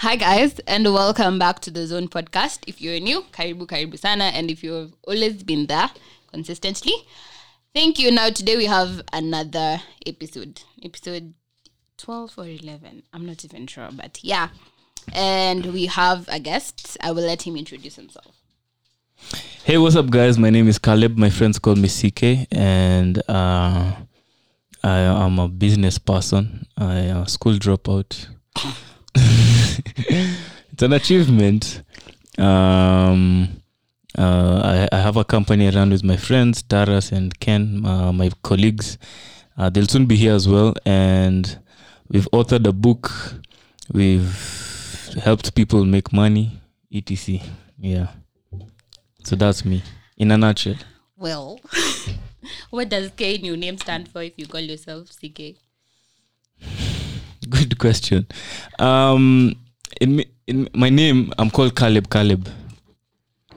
Hi guys, and welcome back to the Zone podcast. If you're new, karibu karibu sana, and if you've always been there consistently, thank you. Now today we have another episode, episode twelve or eleven. I'm not even sure, but yeah, and we have a guest. I will let him introduce himself. Hey, what's up, guys? My name is Caleb. My friends call me CK, and uh, I am a business person. I am a school dropout. It's an achievement. Um, uh, I, I have a company around with my friends, Taras and Ken, uh, my colleagues. Uh, they'll soon be here as well, and we've authored a book. We've helped people make money, etc. Yeah. So that's me in a nutshell. Well, what does K in your name stand for if you call yourself CK? Good question. Um, in, in my name, I'm called Caleb Caleb.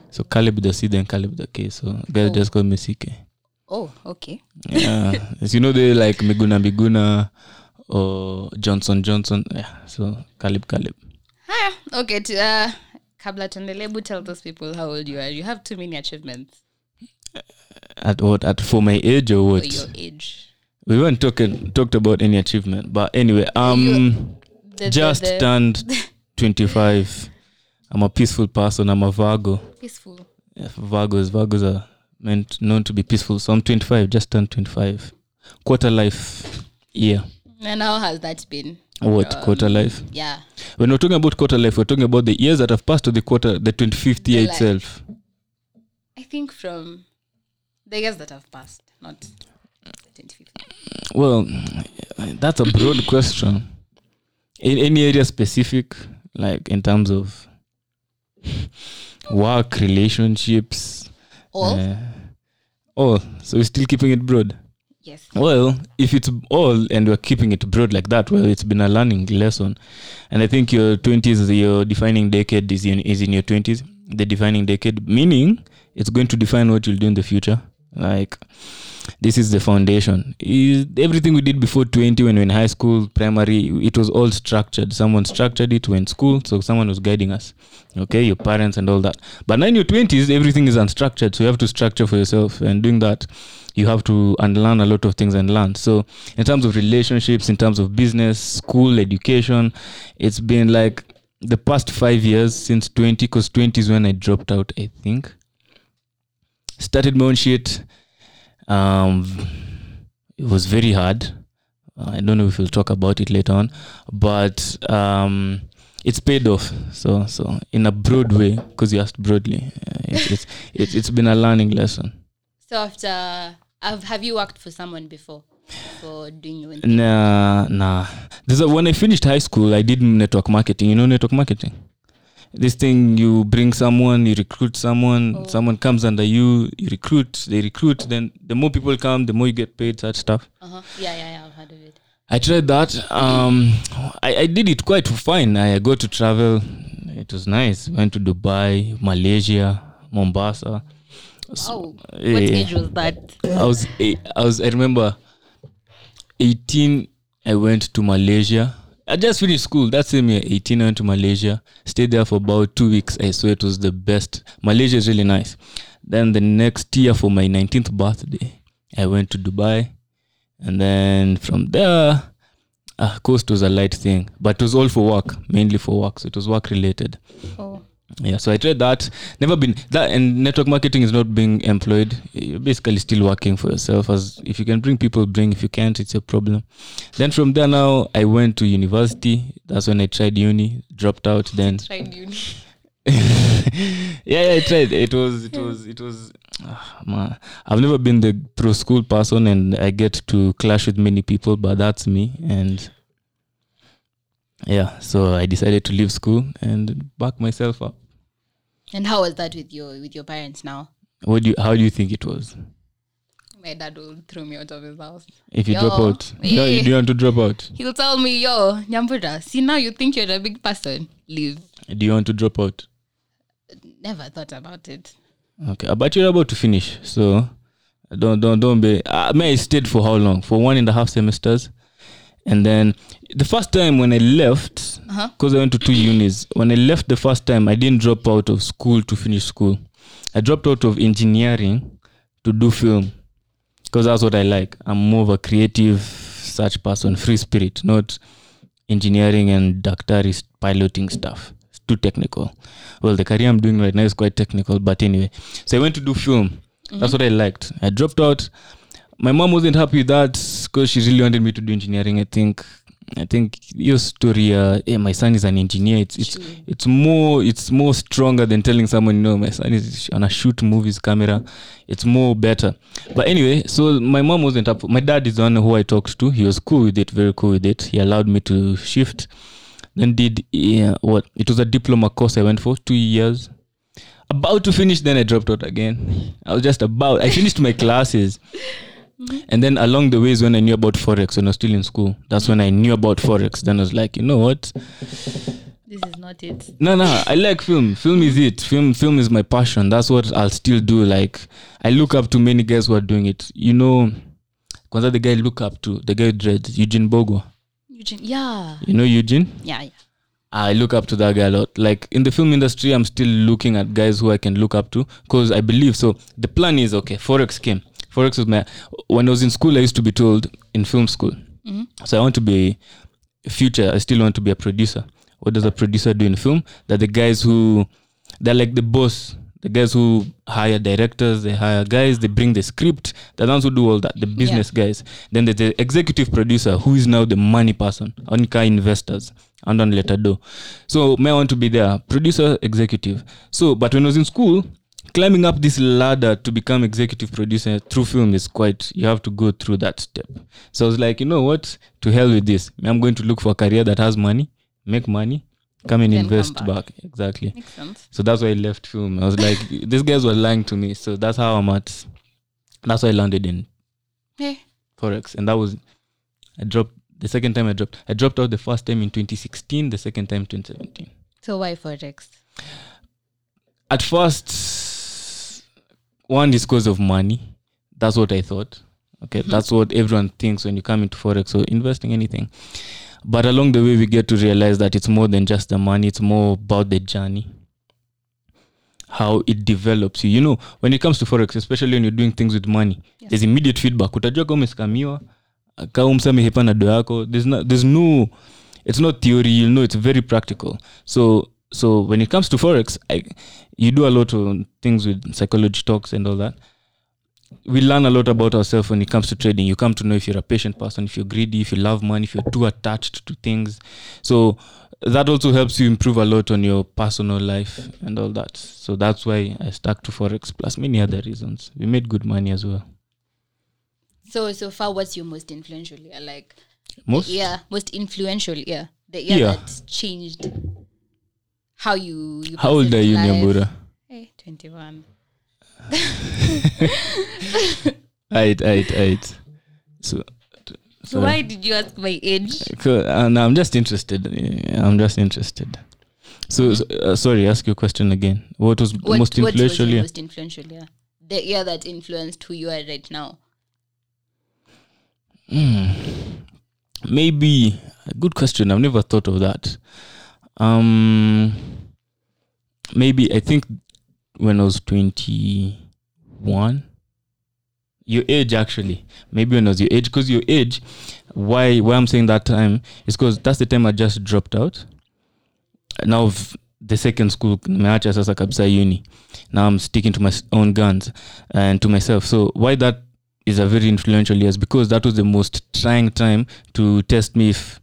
So Caleb the C, then Caleb the K. So guys Oh. just call me CK. Oh, okay. Yeah, as you know, they like Miguna Miguna or Johnson Johnson. Yeah, so Caleb Caleb. Haya, okay. To, uh, kabla tuendelebu tell those people how old you are. You have too many achievements At what? At for my age or for what? your age. We weren't talking talked about any achievement, but anyway, um, you, the- just the- turned twenty five. I'm a peaceful person. I'm a Virgo. peaceful. Yeah, Virgos, Virgos are meant known to be peaceful. So I'm 25, just turned 25. Quarter life year. And how has that been? What Um, quarter life? Yeah. When we're talking about quarter life, we're talking about the years that have passed to the quarter, the 25th year itself. I think from the years that have passed, not the 2015. Well, that's a broad question. In any area specific, like in terms of work, relationships, All? uh, all. So we're still keeping it broad. yes. Well, if it's all and we're keeping it broad like that, well, it's been a learning lesson. And I think your 20s, your defining decade is in, is in your 20s, the defining decade, meaning it's going to define what you'll do in the future. Like, this is the foundation. Is everything we did before 20 when we were in high school, primary, it was all structured. Someone structured it, we're in school, so someone was guiding us. Okay, your parents and all that. But now in your 20s, everything is unstructured, so you have to structure for yourself. And doing that, you have to unlearn a lot of things and learn. So, in terms of relationships, in terms of business, school, education, it's been like the past five years since 20, because 20 is when I dropped out, I think. Started my own shit. Um, it was very hard. Uh, I don't know if we'll talk about it later on, but um, it's paid off. So, so in a broad way, because you asked broadly, uh, it's, it's, it's it's been a learning lesson. So after, have, have you worked for someone before? For doing your own thing? Nah, nah. There's a, when I finished high school, I did network marketing. You know network marketing? This thing you bring someone, you recruit someone, Oh. someone comes under you, you recruit, they recruit, then the more people come, the more you get paid, such stuff. Uh-huh. Yeah, yeah, yeah. I've heard of it. I tried that. Um, I, I did it quite fine. I got to travel. It was nice. Went to Dubai, Malaysia, Mombasa. Oh, what eh, age was that? I was I was I remember 18 I went to Malaysia. I just finished school. That same year, 18 I went to Malaysia. Stayed there for about two weeks. I swear it was the best. Malaysia is really nice. Then the next year for my 19th birthday, I went to Dubai. And then from there, uh, coast was a light thing. But it was all for work, mainly for work. So it was work related Oh, yeah so i tried that. Never been that and network marketing is not being employed. You're basically still working for yourself as if you can bring people bring if you can't it's a problem. Then from there now i went to university. That's when i tried uni dropped out then tried uni. yeah, yeah i tried. It was it was it was ah, man. i've never been the pro school person and i get to clash with many people but that's me and yeah so i decided to leave school and back myself up And how was that with your with your parents now? What do you, how do you think it was? My dad will throw me out of his house. If you Yo. drop out, no, you do want to drop out. He'll tell me, yo, Nyamputa, see now you think you're a big person. Leave. Do you want to drop out? Never thought about it. Okay, uh, but you're about to finish, so don't don't don't be. I mean, I stayed for how long? For one and a half semesters, and then the first time when I left, Uh-huh. because I went to two unis, when I left the first time, I didn't drop out of school to finish school. I dropped out of engineering to do film because that's what I like. I'm more of a creative such person, free spirit, not engineering and doctory piloting stuff. It's too technical. Well, the career I'm doing right now is quite technical, but anyway. So I went to do film. That's what I liked. I dropped out. My mom wasn't happy with that because she really wanted me to do engineering. I think. I think your story, uh, hey, my son is an engineer. It's it's it's more it's more stronger than telling someone, you know, my son is on a shoot movies camera. It's more better. But anyway, so my mom wasn't up. My dad is the one who I talked to. He was cool with it, very cool with it. He allowed me to shift. Then did yeah, what? It was a diploma course I went for two years. About to finish, then I dropped out again. I was just about. I finished my classes. And then along the ways when I knew about forex when I was still in school, that's when I knew about forex. Then I was like, you know what? This is not it. No, no, I like film. Film is it. Film, film is my passion. That's what I'll still do. Like I look up to many guys who are doing it. You know, kwanza the guy I look up to, the guy dread dreads, Eugene Bogo. Eugene. Yeah. You know Eugene? Yeah. Yeah. I look up to that guy a lot. Like in the film industry, I'm still looking at guys who I can look up to because I believe. So the plan is okay. Forex came. Forex was my. When I was in school, I used to be told in film school. Mhm. So I want to be future. I still want to be a producer. What does a producer do in film? That the guys who they're like the boss. The guys who hire directors, they hire guys, they bring the script. The ones who do all that, the business guys. Then there's the executive producer who is now the money person, Onika investors, and on letter do. So may I want to be there, producer, executive. So, but when I was in school, climbing up this ladder to become executive producer through film is quite you have to go through that step. So I was like, you know what? To hell with this. I'm going to look for a career that has money, make money, come and Then come invest back. back. Exactly. Makes sense. So that's why I left film. I was like, these guys were lying to me. So that's how I'm at. That's why I landed in Hey. forex, and that was I dropped the second time I dropped. I dropped out the first time in 2016, the second time 2017. So why forex? At first, one is because of money. That's what I thought. Okay, that's what everyone thinks when you come into forex or investing anything. But along the way, we get to realize that it's more than just the money. It's more about the journey, how it develops you. You know, when it comes to forex, especially when you're doing things with money, Yes. there's immediate feedback. Utajua kama umeskamiwa, kama na do yako. There's no, there's no, it's not theory. You know, it's very practical. So, so when it comes to forex, I, you do a lot of things with psychology talks and all that. We learn a lot about ourselves when it comes to trading. You come to know if you're a patient person, if you're greedy, if you love money, if you're too attached to things. So that also helps you improve a lot on your personal life and all that. So that's why I stuck to forex plus many other reasons. We made good money as well. So so far, what's your most influential year? Like Most yeah, most influential year. The year Yeah. that's changed how you. you How old are you, life. Nyambura? Hey, twenty one. Eight, eight, eight. So, So why did you ask my age? Cool. Uh, no, I'm just interested. I'm just interested. So, so, uh, sorry, ask your question again. What was What, most what was influential? your year? most influential year? The year that influenced who you are right now. Maybe a good question. I've never thought of that. Um, maybe I think when I was 21, your age actually. Maybe when I was your age, because your age. Why? Why I'm saying that time is because that's the time I just dropped out. Now the second school uni. Now I'm sticking to my own guns and to myself. So why that is a very influential years because that was the most trying time to test me if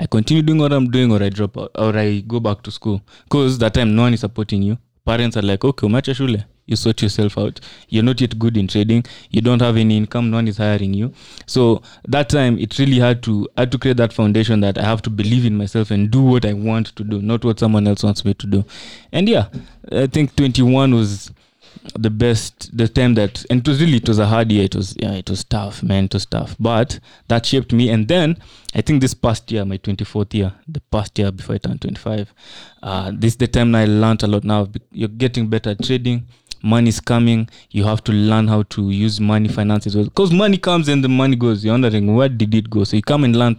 I continue doing what I'm doing or I drop out or I go back to school. Because that time no one is supporting you. Parents are like, okay, umeacha shule. You sort yourself out. You're not yet good in trading. You don't have any income. No one is hiring you. So that time it really had to I had to create that foundation that I have to believe in myself and do what I want to do, not what someone else wants me to do. And yeah, I think 21 was the best the time that and it was really it was a hard year. It was yeah it was tough man it was tough. But that shaped me. And then i think this past year my 24th year the past year before i turned 25 uh this is the time i learned a lot now. You're getting better at trading money is coming you have to learn how to use money finances well. Because money comes and the money goes you're wondering where did it go? So you come and learn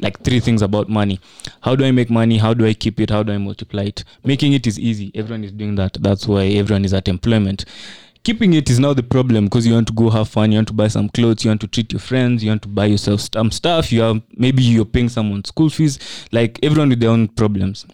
like three things about money. How do i make money? How do i keep it? How do i multiply it? Making it is easy. Everyone is doing that. That's why everyone is at employment. Keeping it is now the problem because you want to go have fun you want to buy some clothes you want to treat your friends you want to buy yourself some stuff you are maybe you're paying someone school fees. Like everyone with their own problems.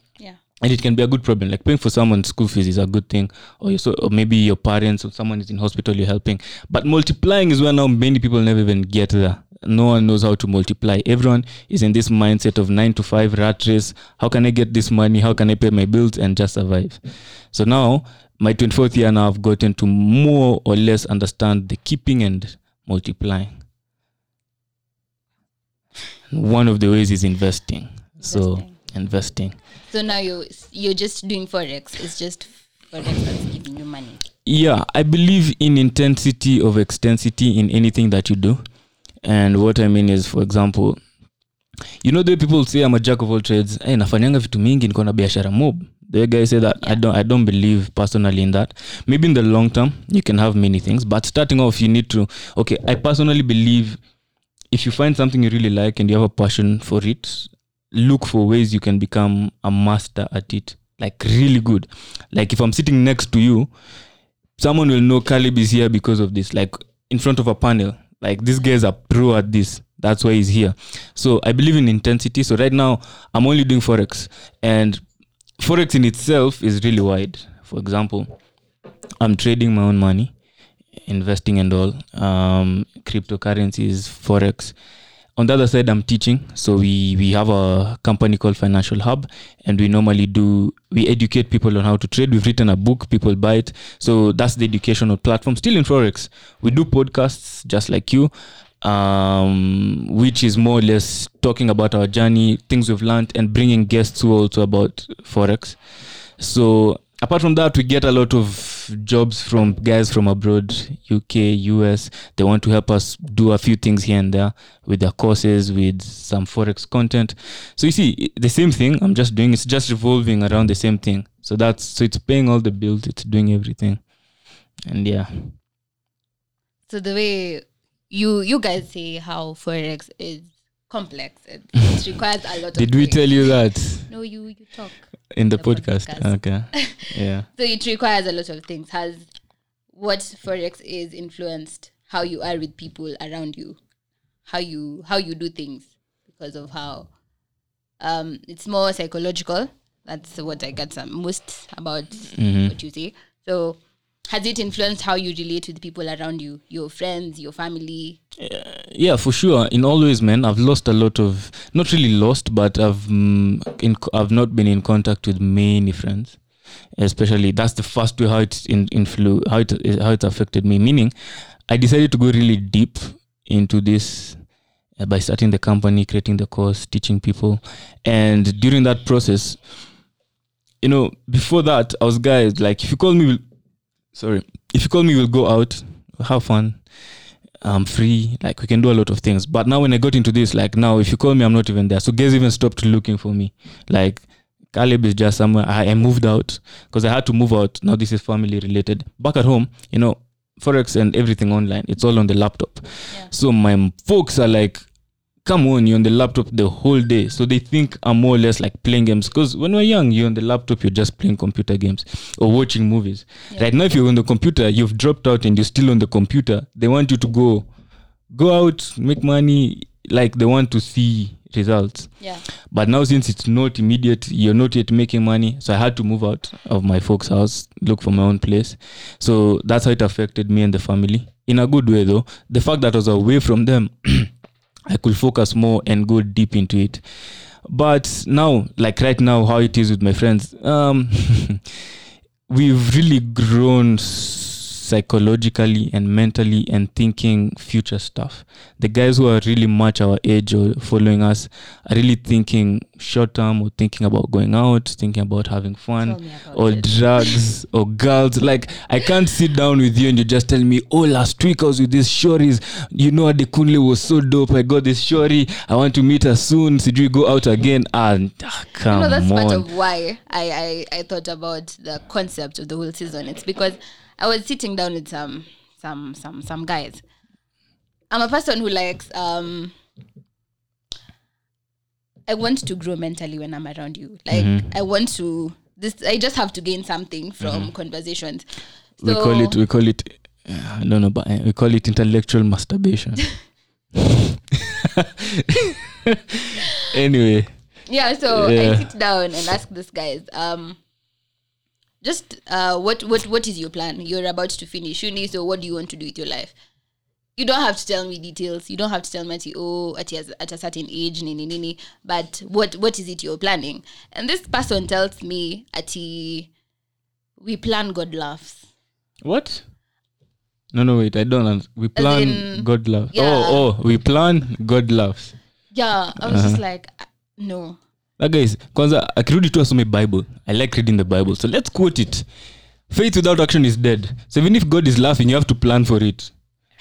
And it can be a good problem. Like paying for someone's school fees is a good thing. Or, so, or maybe your parents or someone is in hospital you're helping. But multiplying is where now many people never even get there. No one knows how to multiply. Everyone is in this mindset of nine to five rat race. How can i get this money? How can i pay my bills and just survive? So now my 24th year now i've gotten to more or less understand the keeping and multiplying. One of the ways is investing. So Investing. So now you you're just doing forex. It's just forex that's giving you money. yeah i believe in intensity of extensity in anything that you do and what i mean is for example you know the way people say i'm a jack of all trades hey, nafanyanga vitu mingi niko na biashara mob the way guys say that I, don't, I don't believe personally in that maybe in the long term you can have many things but starting off you need to okay i personally believe if you find something you really like and you have a passion for it look for ways you can become a master at it like really good like if i'm sitting next to you someone will know Caleb is here because of this. Like in front of a panel, like these guy's are pro at this. That's why he's here. So I believe in intensity. So right now I'm only doing forex, and forex in itself is really wide. For example, I'm trading my own money, investing and all, um, cryptocurrencies, forex. On the other side, I'm teaching. So we we have a company called Financial Hub, and we normally do we educate people on how to trade. We've written a book, people buy it. So that's the educational platform. Still in forex, we do podcasts just like you, um, which is more or less talking about our journey, things we've learned, and bringing guests who also about forex. So apart from that, we get a lot of jobs from guys from abroad, UK, US. They want to help us do a few things here and there with their courses, with some forex content. So you see, the same thing I'm just doing. It's just revolving around the same thing. So that's so it's paying all the bills. It's doing everything, and yeah. So the way you you guys say how forex is complex, it, it requires a lot of. Did we brain. tell you that No, you you talk. In the, The podcast? podcast. Okay. Yeah. So it requires a lot of things. Has what forex is influenced how you are with people around you, how you how you do things because of how um it's more psychological. That's what I get some most about Mhm. what you say. So has it influenced how you relate with people around you, your friends, your family? yeah for sure. In all ways man i've lost a lot of not really lost but i've mm, in, i've not been in contact with many friends especially that's the first way how it's in, influ how it how it's affected me. Meaning i decided to go really deep into this uh, by starting the company creating the course teaching people. And during that process you know before that i was guys like if you call me sorry if you call me we'll go out have fun I'm free. Like we can do a lot of things. But now when I got into this, like now if you call me, I'm not even there. So guys even stopped looking for me. Like Caleb is just somewhere. I, I moved out because I had to move out. Now this is family related. Back at home, you know, forex and everything online. It's all on the laptop. Yeah. So my folks are like, come on, you're on the laptop the whole day. So they think I'm more or less like playing games. Because when we're young, you're on the laptop, you're just playing computer games or watching movies. Yeah. Right now, if you're on the computer, you've dropped out and you're still on the computer. They want you to go, go out, make money. Like they want to see results. Yeah. But now, since it's not immediate, you're not yet making money. So I had to move out of my folks' house, look for my own place. So that's how it affected me and the family in a good way, though. The fact that I was away from them, I could focus more and go deep into it. But now, like right now, how it is with my friends, um, we've really grown psychologically and mentally and thinking future stuff. The guys who are really much our age or following us are really thinking short term or thinking about going out, thinking about having fun about or it. drugs or girls. Like I can't sit down with you and you just tell me, oh, last week I was with these shories. You know, Adekunle was so dope. I got this shori. I want to meet her soon. Did we go out again? And ah, come you know that's on. part of why I, I I thought about the concept of the whole season. It's because I was sitting down with some some some some guys. I'm a person who likes um I want to grow mentally when I'm around you. Like Mm-hmm. I want to this I just have to gain something from conversations. we call it we call it uh, I don't know, but uh, we call it intellectual masturbation. anyway, yeah so Yeah. i sit down and ask these guys um just uh what what what is your plan you're about to finish uni so what do you want to do with your life you don't have to tell me details you don't have to tell me ati, oh at a, at a certain age nini nini but what what is it you're planning and this person tells me ati we plan god laughs what? No, no, wait. I don't. un- We plan. in- God laughs. yeah. Oh, oh. We plan. God loves. yeah i was just like uh, no That guys, kwanza akirudi tu asome bible. I like reading the bible so let's quote it. Faith without action is dead. So even if god is laughing you have to plan for it.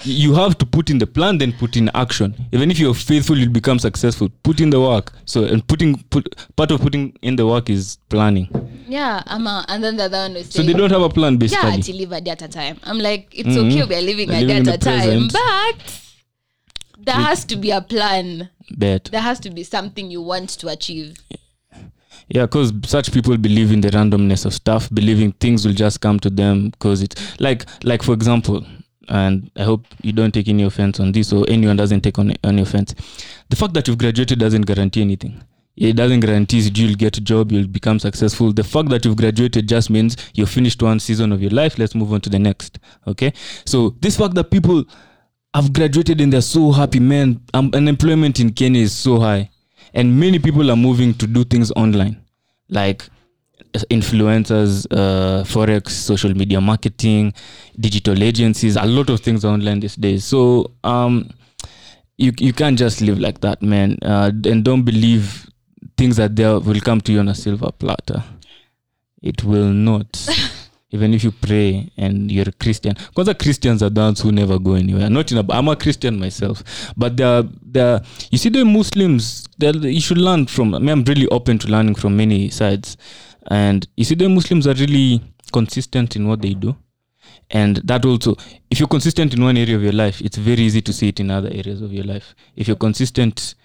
You have to put in the plan then put in action. Even if you're faithful you'll become successful. Put in the work. So and putting put part of putting in the work is planning. Yeah i'm a, and then the other one was so they don't have a plan basically. Yeah to live a day at a time. I'm like it's Mhm. okay we're living a day living at a time. but there has to be a plan. Bet. There has to be something you want to achieve. Yeah because such people believe in the randomness of stuff believing things will just come to them because it's like like for example and i hope you don't take any offense on this or anyone doesn't take on any offense. The fact that you've graduated doesn't guarantee anything. It doesn't guarantee that you'll get a job you'll become successful. The fact that you've graduated just means you've finished one season of your life. Let's move on to the next okay? So this fact that people have graduated and they're so happy man um, unemployment in kenya is so high. And many people are moving to do things online like uh, influencers uh, forex social media marketing digital agencies a lot of things are online these days. So um you, you can't just live like that man. Uh, and don't believe things that there will come to you on a silver platter. It will not even if you pray and you're a christian. Because christians are the who never go anywhere. Not in a, i'm a christian myself. But there are, you see the muslims you should learn from i mean i'm really open to learning from many sides. And you see the muslims are really consistent in what they do. And that also if you're consistent in one area of your life it's very easy to see it in other areas of your life. If you're consistent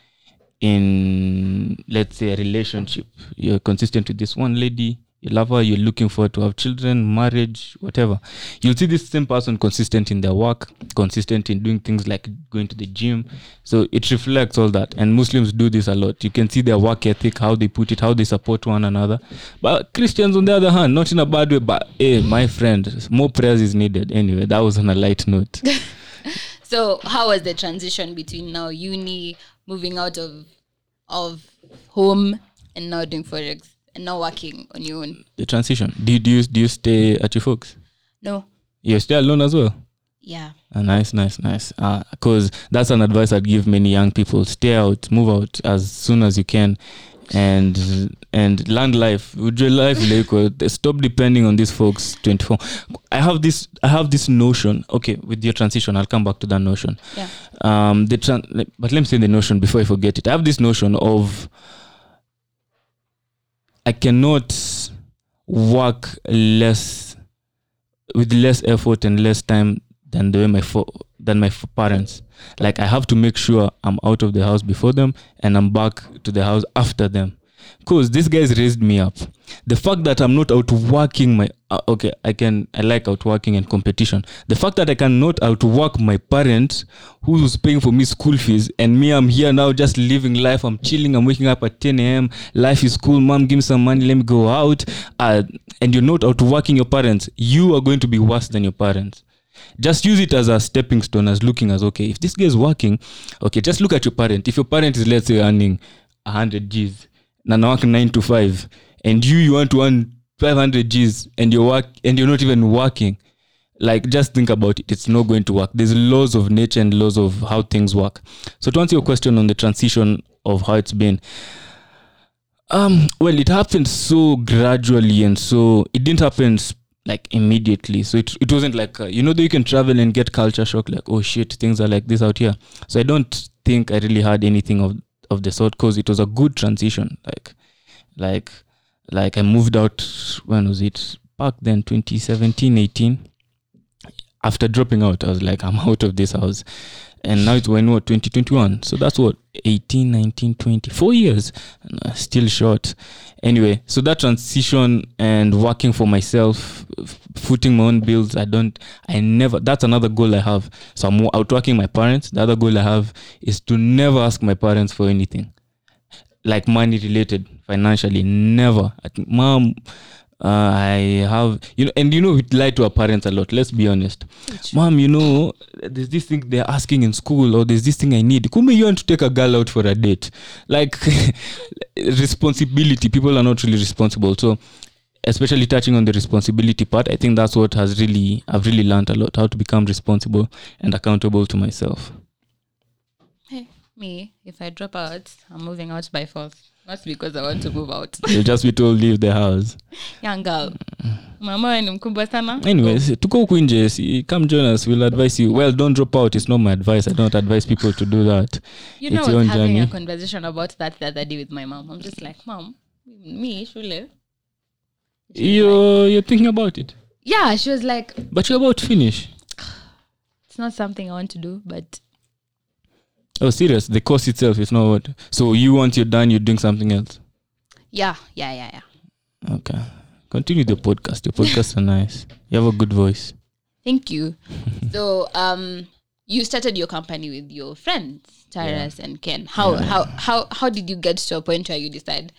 in let's say a relationship you're consistent with this one lady you love her you're looking forward to have children marriage whatever. You'll see this same person consistent in their work consistent in doing things like going to the gym. So it reflects all that. And muslims do this a lot. You can see their work ethic how they put it how they support one another. But christians on the other hand not in a bad way but hey my friend more prayers is needed. Anyway that was on a light note. So how was the transition between now uni moving out of of home and now doing forex and now working on your own the transition do you, do you, do you stay at your folks no you stay alone as well yeah Ah, nice, nice, nice. Because that's an advice I'd give many young people: stay out, move out as soon as you can, and and land life. Your life like stop depending on these folks. Twenty four. I have this. I have this notion. Okay, with your transition, I'll come back to that notion. yeah Um, the tran- but let me say the notion before I forget it. I have this notion of I cannot work less with less effort and less time than the way my fo- than my parents. Like I have to make sure I'm out of the house before them and I'm back to the house after them. Cause these guys raised me up. The fact that I'm not outworking my uh, okay, I can I like outworking and competition. The fact that I cannot outwork my parents who's paying for me school fees and me I'm here now just living life. I'm chilling. I'm waking up at 10 a.m. Life is cool. Mom, give me some money. Let me go out. Uh, and you're not outworking your parents. You are going to be worse than your parents just use it as a stepping stone as looking as okay if this guy is working okay just look at your parent if your parent is let's say earning 100 g's na nawak 9 to 5 and you you want to earn 500 g's and you're work and you're not even working like just think about it. It's not going to work. There's laws of nature and laws of how things work. So to answer your question on the transition of how it's been um well it happened so gradually and so it didn't happen like immediately. So it, it wasn't like uh, you know that you can travel and get culture shock like oh shit things are like this out here. So i don't think i really had anything of of the sort because it was a good transition like like like i moved out when was it back then 2017 18 after dropping out, I was like, I'm out of this house. And now it's when what 2021. So that's what 18, 19, 20, four years. Uh, still short. Anyway, so that transition and working for myself, footing my own bills, I don't, I never, that's another goal I have. So I'm outworking my parents. The other goal I have is to never ask my parents for anything like money related financially never. Mom uh, i have you know and you know we lie to our parents a lot let's be honest. Mom you know there's this thing they're asking in school or there's this thing i need. Kume you want to take a girl out for a date. Like responsibility people are not really responsible. So especially touching on the responsibility part i think that's what has really i've really learned a lot how to become responsible and accountable to myself. Hey, me, if I drop out, I'm moving out by force. Not because I want to move out. you'll just be told leave the house Young girl. Mama ni mkubwa sana. anyways tuko huku nje come join us we'll advise you well don't drop out it's not my advice i don't advise people to do that You know, it's I was having journey. a conversation about that the other day with my mom. I'm just like, mom, me, shule. you're you're thinking about it Yeah, she was like, but you're about to finish it's not something I want to do, but oh serious the course itself is not what so you once you're done you're doing something else yeah, yeah, yeah, yeah. okay continue the podcast your podcasts are nice you have a good voice Thank you. so, um, you started your company with your friends, Taras and Ken. How how how how did you get to a point where you decide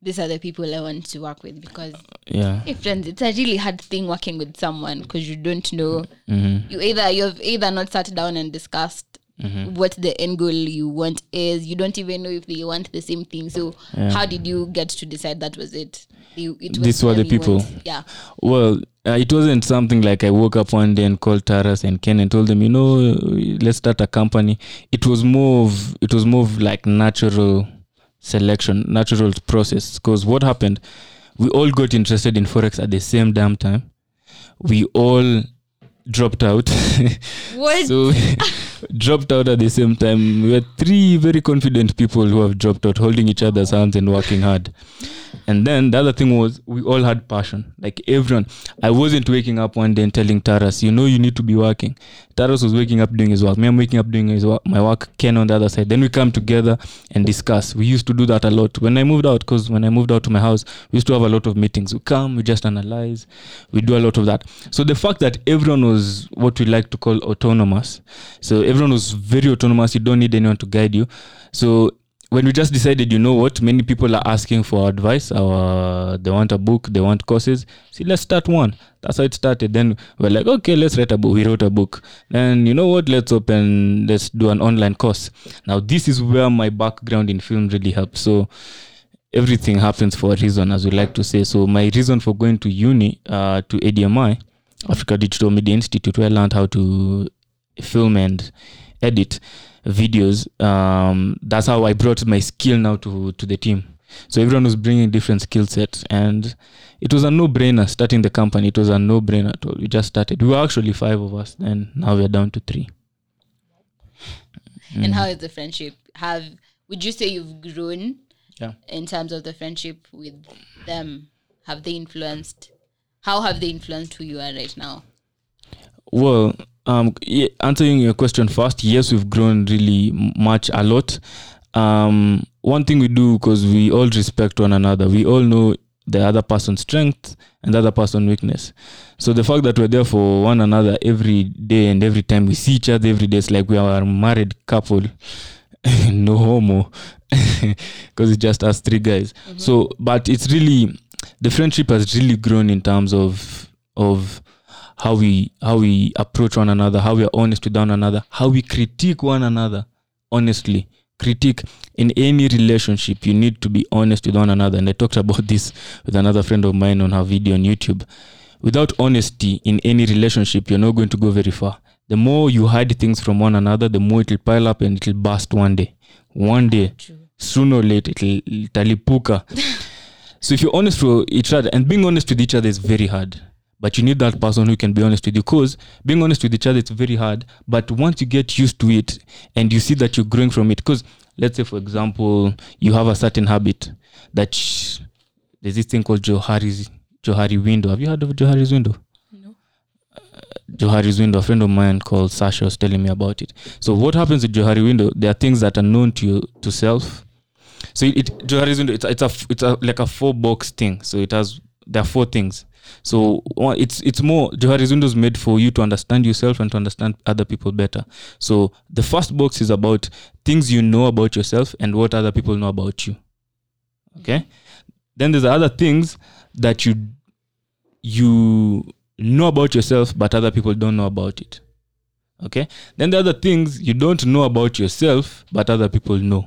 these are the people I want to work with? Because yeah hey friends, it's a really hard thing working with someone because you don't know. mm-hmm. You either you've either not sat down and discussed what the end goal you want is. You don't even know if they want the same thing. So how did you get to decide that was it? You, it These were the people. want- Yeah. Well, uh, it wasn't something like I woke up one day and called Taras and Ken and told them, you know, let's start a company. It was more of it was more of like natural selection, natural process. Because what happened, we all got interested in forex at the same damn time. We all dropped out. What? so dropped out at the same time. We were three very confident people who have dropped out, holding each other's hands and working hard. And then the other thing was we all had passion. Like everyone. I wasn't waking up one day and telling Taras, you know you need to be working. Taras was waking up doing his work. Me, I'm waking up doing his work, my work, Ken on the other side. Then we come together and discuss. We used to do that a lot. When I moved out, because when I moved out to my house, we used to have a lot of meetings. We come, we just analyze, we do a lot of that. So the fact that everyone was what we like to call autonomous. So everyone was very autonomous. You don't need anyone to guide you. So when we just decided, you know what, many people are asking for advice. Our they want a book, they want courses. See, let's start one. That's how it started. Then we're like, okay, let's write a book. We wrote a book. Then you know what? Let's open. Let's do an online course. Now this is where my background in film really helped. So everything happens for a reason, as we like to say. So my reason for going to uni, uh, to ADMI, Africa Digital Media Institute, where I learned how to film and edit videos. Um, that's how I brought my skill now to to the team. So everyone was bringing different skill sets, and it was a no-brainer starting the company. It was a no-brainer at all. We just started. We were actually five of us, and now we're down to three. And how is the friendship? Have would you say you've grown Yeah. in terms of the friendship with them? Have they influenced? How have they influenced who you are right now? Well, um, answering your question first, yes, we've grown really much, a lot. Um, one thing we do because we all respect one another. We all know the other person's strength and the other person's weakness. So the fact that we're there for one another every day and every time we see each other every day, it's like we are a married couple. no homo, because it's just us three guys. So, but it's really the friendship has really grown in terms of of how we how we approach one another, how we are honest with one another, how we critique one another honestly. Critique in any relationship, you need to be honest with one another. And I talked about this with another friend of mine on her video on YouTube. Without honesty in any relationship, you're not going to go very far. The more you hide things from one another, the more it'll pile up and it'll burst one day. One day, sooner or later, it'll italipuka. so if you're honest with each other, and being honest with each other is very hard but you need that person who can be honest with you because being honest with each other it's very hard but once you get used to it and you see that you're growing from it because let's say for example you have a certain habit that sh- there's this thing called johari's johari window have you heard of johari's window No. Johari's window. A friend of mine called Sasha was telling me about it. So what happens with Johari window? There are things that are known to you to self. So it, it Johari's window. It's it's a it's a like a four box thing. So it has there are four things. So it's it's more Johari's window is made for you to understand yourself and to understand other people better. So the first box is about things you know about yourself and what other people know about you. Okay. Then there's other things that you you know about yourself but other people don't know about it okay then the other things you don't know about yourself but other people know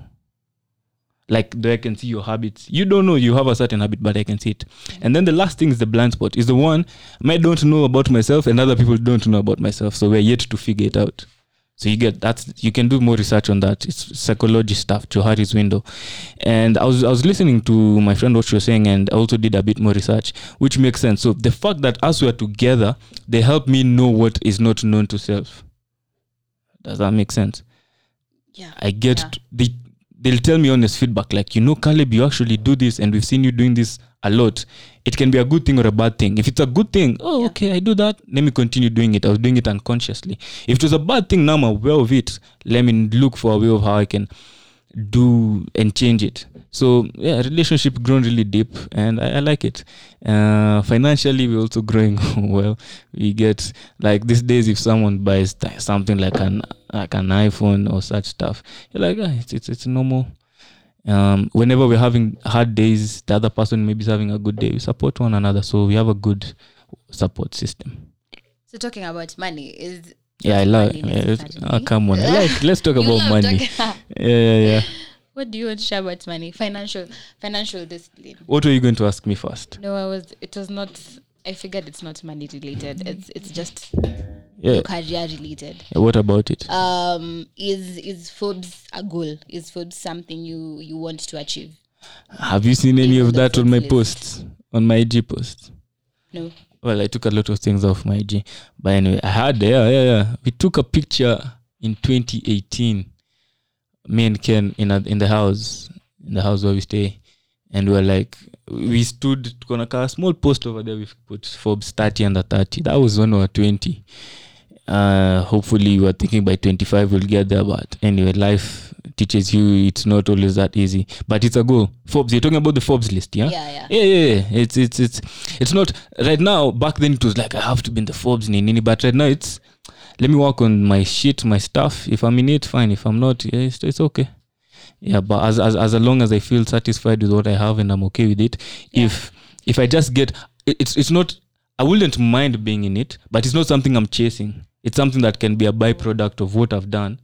like I can see your habits you don't know you have a certain habit but i can see it and then the last thing is the blind spot is the one i don't know about myself and other people don't know about myself so we're yet to figure it out so you get that's you can do more research on that it's psychology stuff johari's window and I was I was listening to my friend what she was saying, and I also did a bit more research, which makes sense. So the fact that us were together, they help me know what is not known to self. Does that make sense? Yeah. I get Yeah. t- they they'll tell me honest feedback, like you know, Caleb, you actually do this, and we've seen you doing this a lot. It can be a good thing or a bad thing. If it's a good thing, oh Yeah. okay, I do that. Let me continue doing it. I was doing it unconsciously. If it was a bad thing, now I'm aware of it. Let me look for a way of how I can do and change it so yeah relationship grown really deep and i, I like it. Uh financially we're also growing well. We get like these days if someone buys th- something like an like an iphone or such stuff you're like ah, it's, it's it's normal. Um whenever we're having hard days the other person maybe is having a good day. We support one another so we have a good support system. So talking about money is yeah i love yeah, oh, come on I like let's talk about money. yeah yeah yeah what do you want to share about money? Financial financial discipline. what were you going to ask me first No, I was it was not I figured it's not money related. It's it's just yeah career related. Yeah, what about it? Um is is Forbes a goal? Is Forbes something you you want to achieve? Have you seen any of that on my list. posts? On my IG posts? No. Well, I took a lot of things off my IG. But anyway, I had, yeah, yeah, yeah. We took a picture in 2018. Me and Ken in, a, in the house, in the house where we stay. And we were like, we stood on a small post over there. We put Forbes 30 under 30. That was when we were 20. Uh, hopefully, we were thinking by 25 we'll get there. But anyway, life teaches you it's not always that easy. But it's a goal. Forbes, you're talking about the Forbes list, yeah? Yeah, yeah. yeah, yeah, yeah. It's it's it's it's not right now. Back then it was like I have to be in the Forbes nini, nini, but right now it's let me work on my shit, my stuff. If I'm in it, fine. If I'm not, yeah, it's, it's okay. Yeah, but as, as as long as I feel satisfied with what I have and I'm okay with it, if if I just get it, it's it's not I wouldn't mind being in it, but it's not something I'm chasing. It's something that can be a byproduct of what I've done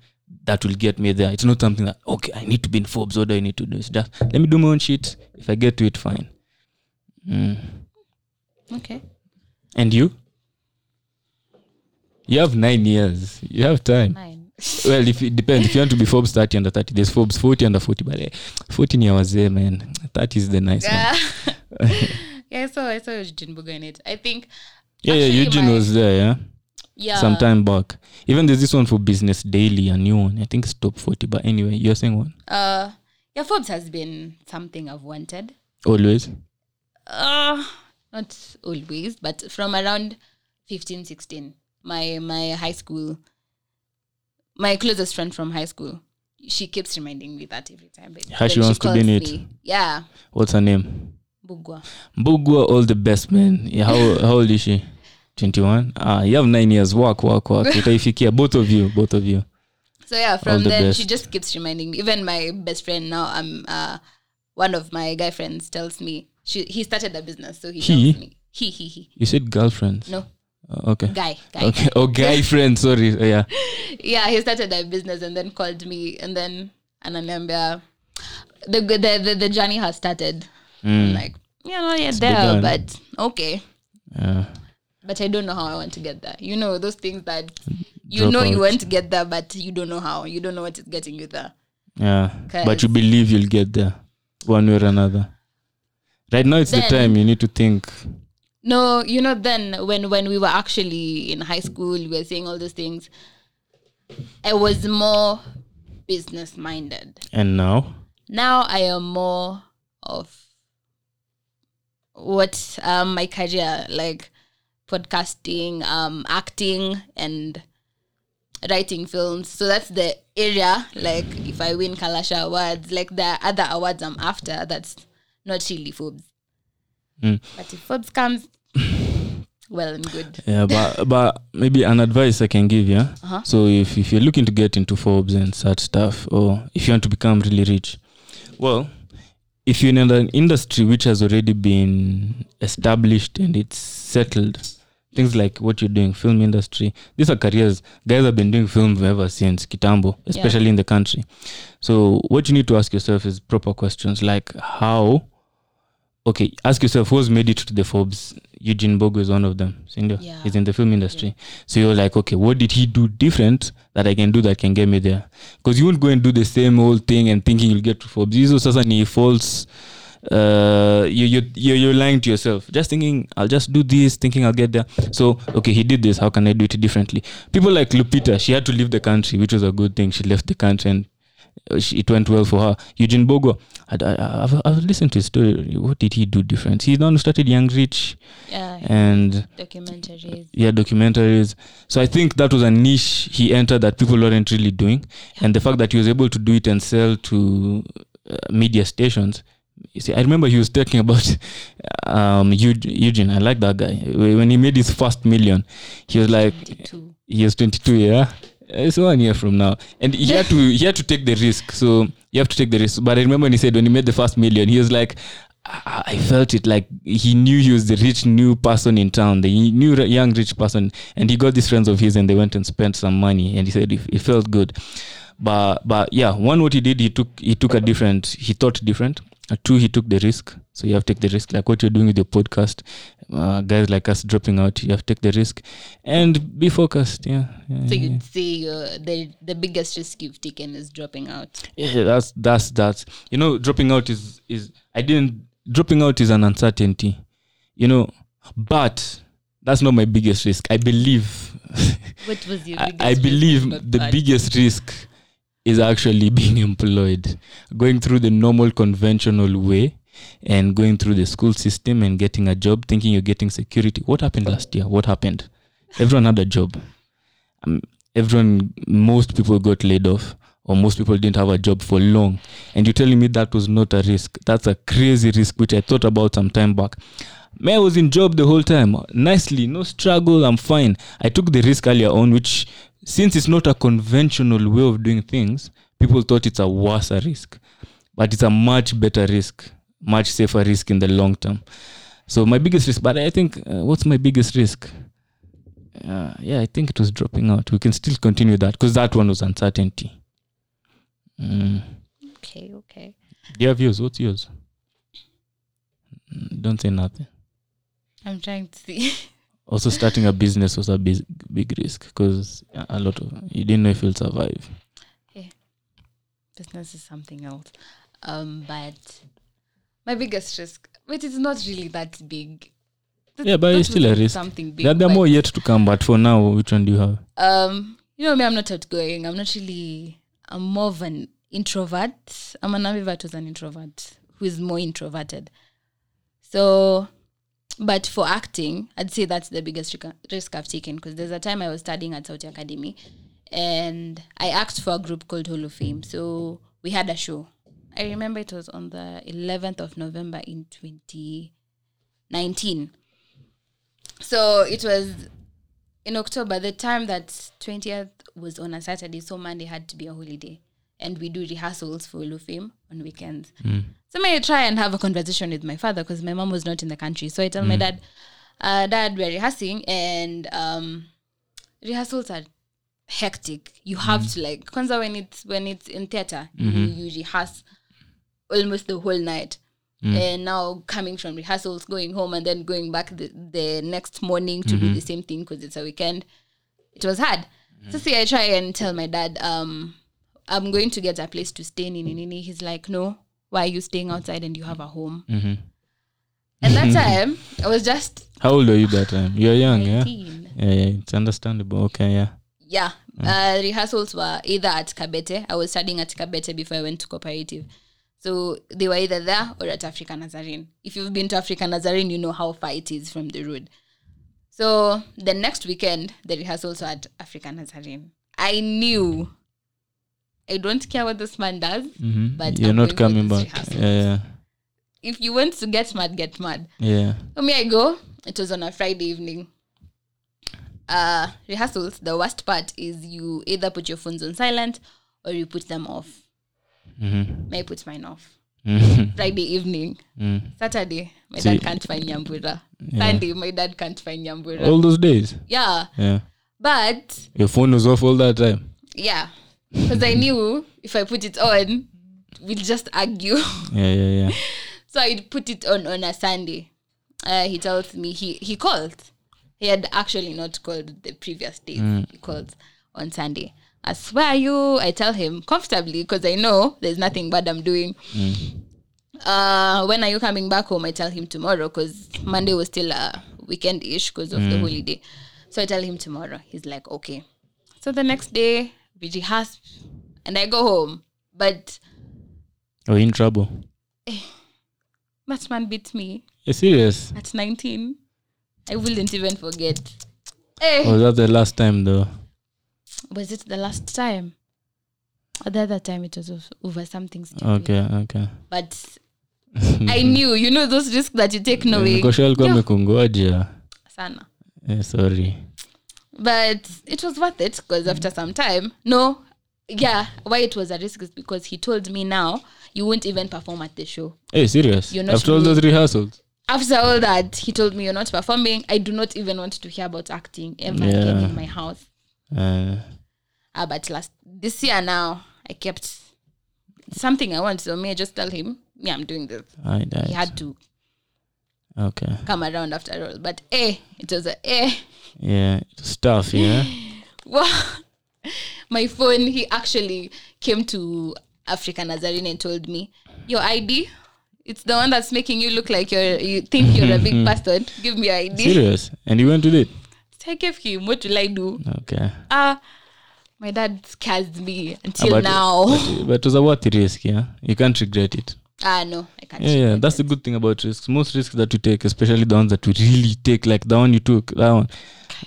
that will get me there. It's not something that okay, I need to be in Forbes. What do I need to do? It's just let me do my own shit. If I get to it, fine. Mm. Okay. And you? You have nine years. You have time. Nine. Well, if it depends. If you want to be Forbes 30 under 30, there's Forbes 40 under 40. But 14 years there, man. 30 is the nice one. Yeah. yeah, I saw I saw Eugene Buga in it. I think Yeah, yeah. Eugene my- was there, yeah. yeah. Some time back. Even there's this one for Business Daily, a new one. I think it's top 40. But anyway, you're saying one. Uh yeah, Forbes has been something I've wanted. Always. uh not always but from around 15 16 my my high school my closest friend from high school she keeps reminding me that every time but How she wants to be in it. me. yeah What's her name? bugwa Mbugua, all the best, man. Yeah, how, how old is she? 21? Ah, you have nine years. Work, work, work. Utaifikia. Both of you. Both of you. so yeah from the then she just keeps reminding me even my best friend now i'm uh one of my guy friends tells me she he started a business so he, He? tells me he he he You said girlfriends. no okay. guy guy Okay. Oh, guy friend. Sorry. Uh, yeah. yeah he started a business and then called me and then ananiambia the, the the the journey has started I'm like yeah not yet there begun. but okay Yeah. but i don't know how i want to get there you know those things that you Drop know you want to get there but you don't know how you don't know what is getting you there Yeah. But you believe you'll get there one way or another. Right now, it's the time you need to think. No you know then when when we were actually in high school we were saying all those things i was more business minded And now, now I am more of what um my career like podcasting, um, acting, and writing films. So that's the area. Like if I win Kalasha awards, like the other awards I'm after, that's not really Forbes. Mm. But if Forbes comes, well and good. Yeah, but but maybe an advice I can give, yeah. Uh-huh. So if if you're looking to get into Forbes and such stuff, or if you want to become really rich, well, if you're in an industry which has already been established and it's settled, things like what you're doing, film industry, these are careers. Guys have been doing film ever since Kitambo, especially in the country. So what you need to ask yourself is proper questions like how. Okay, ask yourself who's made it to the Forbes. Eugene Mbugua is one of them. Yeah. He's in the film industry. So you're like, okay, what did he do different that I can do that can get me there? Because you won't go and do the same old thing and thinking you'll get to Forbes. Hizo sasa ni false. Uh, you, you, you're, you're lying to yourself. Just thinking, I'll just do this, thinking I'll get there. So, okay, he did this. How can I do it differently? People like Lupita, she had to leave the country, which was a good thing. She left the country and it went well for her. Eugene Bogo, I, I've, listened to his story. What did he do different? He's the one who started Young Rich Yeah, and documentaries. yeah documentaries so i think that was a niche he entered that people weren't really doing and the fact that he was able to do it and sell to uh, media stations you see i remember he was talking about um Eug- eugene i like that guy when he made his first million he was like 22. he was 22 yeah Eh, it's one year from now. And he had to he had to take the risk. So you have to take the risk. But i remember when he said when he made the first million he was like I felt it like he knew he was the rich new person in town, the new young rich person, and he got these friends of his, and they went and spent some money, and he said it felt good. But but yeah, one what he did, he took he took a different, he thought different. Uh, two, he took the risk. So you have to take the risk, like what you're doing with your podcast. Uh, guys like us dropping out, you have to take the risk, and be focused. Yeah. yeah, So yeah. say uh, the the biggest risk you've taken is dropping out. yeah that's that's that you know dropping out is is i didn't dropping out is an uncertainty you know but that's not my biggest risk i believe What was your I, I believe the bad? biggest risk is actually being employed going through the normal conventional way and going through the school system and getting a job thinking you're getting security. What happened last year? What happened? Everyone had a job. Um, everyone most people got laid off or most people didn't have a job for long. And you're telling me that was not a risk. That's a crazy risk which i thought about some time back. Man, I was in job the whole time. Nicely no struggle i'm fine. I took the risk earlier on which since it's not a conventional way of doing things people thought it's a worse risk but it's a much better risk much safer risk in the long term so my biggest risk but i think uh, what's my biggest risk uh, yeah, I think it was dropping out. We can still continue that because that one was uncertainty. Mm. Okay, okay. Do you have yours? What's yours? Mm, Don't say nothing. I'm trying to see. Also, starting a business was a big, big risk because a lot of you didn't know if you'll survive. yeah Business is something else. Um, but my biggest risk, but it's not really that big. That- Yeah, but it's still a risk. Something big. There, there are more yet to come, but for now, which one do you have? Um, you know me, I'm not outgoing. I'm not really. I'm more of an introvert. I'm an ambivert who's an introvert who is more introverted. So, but for acting, I'd say that's the biggest risk- I've taken because there's a time I was studying at Saudi Academy, and I asked for a group called Hall of Fame. So we had a show. I remember it was on the 11th of November in 2019. So it was in October, the time that 20th was on a Saturday, so Monday had to be a holiday. And we do rehearsals for Hall of Fame on weekends. So may I try and have a conversation with my father because my mom was not in the country. So I tell my dad, uh, Dad, we're rehearsing and um, rehearsals are hectic. You have to like, kwanza when it's when it's in theater, you, you rehearse almost the whole night. And now coming from rehearsals, going home, and then going back the, the next morning to do the same thing because it's a weekend. It was hard. So see, I try and tell my dad, um, I'm going to get a place to stay in Nini. He's like, No, why are you staying outside and you have a home? Mhm. And that time, I was just How old are you that time? You're young, yeah? 19. Yeah, yeah, it's understandable. Okay, yeah. Yeah. Uh, rehearsals were either at Kabete. I was studying at Kabete before I went to cooperative. So they were either there or at Africa Nazarene. If you've been to Africa Nazarene, you know how far it is from the road. So the next weekend, the rehearsals were at African Nazarene. I knew. I don't care what this man does. Mhm. But you're I'm not coming back yeah yeah If you want to get mad, get mad. yeah For me, I go. It was on a Friday evening. Uh, rehearsals. The worst part is you either put your phones on silent or you put them off. Mhm. May I put mine off. Mhm. Friday evening. Mm. Saturday, my See- dad can't find Nyambura. Sunday, my dad can't find Nyambura. all those days Yeah, yeah but your phone was off all that time yeah, because I knew if I put it on, we'll just argue. yeah yeah yeah so I'd put it on on a Sunday. Uh, he tells me he he called. He had actually not called the previous day. He called on Sunday. I swear you? I tell him comfortably because I know there's nothing bad I'm doing. Uh, when are you coming back home? I tell him tomorrow because Monday was still a weekend ish because of the holiday. So I tell him tomorrow. He's like, okay. So the next day rehearse and I go home. But oh in trouble that man beat me you're serious at 19. I wouldn't even forget. Eh. was that the last time though Was it the last time? Or the other time it was over something stupid. okay okay But I knew, you know, those risks that you take knowing. Amekungoja Sana. Eh, sorry But it was worth it because after some time, no, yeah, why it was a risk is because he told me now you won't even perform at the show. hey serious You're not after all those rehearsals After all that, he told me you're not performing. I do not even want to hear about acting ever again in my house. uh, Ah, but last this year now, I kept something I want. So me, I just tell him, yeah, I'm doing this. I He had to okay come around after all. But eh, it was a eh. yeah stuff yeah Wow. My phone, he actually came to African Nazarene and told me, Your ID, it's the one that's making you look like you're you think you're a big person. Give me your ID. serious and you went with it So I gave him. What will I do? okay Ah, my dad scares me until but, now. but, but it was a worthy risk yeah you can't regret it ah no, I can't. yeah, yeah that's the good thing about risks most risks that we take especially the ones that we really take like the one you took that one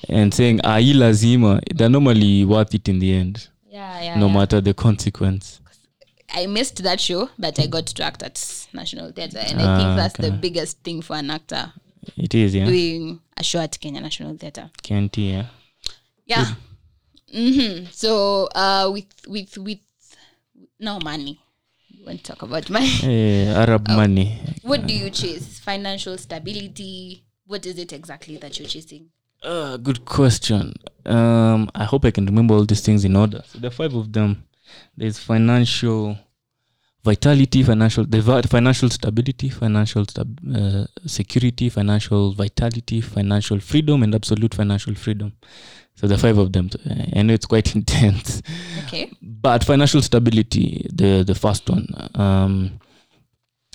and saying "ai lazima they're normally worth it in the end yeah, yeah. no yeah. matter the consequence I missed that show, but I got to act at National Theatre, and I Ah, think that's the biggest thing for an actor it is yeah doing a show at Kenya National Theatre. can't yeah Yeah. Mm-hmm. So uh, with with with no money, we to talk about money. Yeah, arab money what do you chase? Financial stability. What is it exactly that you're chasing? Uh, good question. Um, I hope I can remember all these things in order. So there are five of them. There's financial vitality, financial the financial stability, financial stab- uh, security, financial vitality, financial freedom, and absolute financial freedom. So the five of them. I know it's quite intense, Okay. but financial stability, the the first one, um,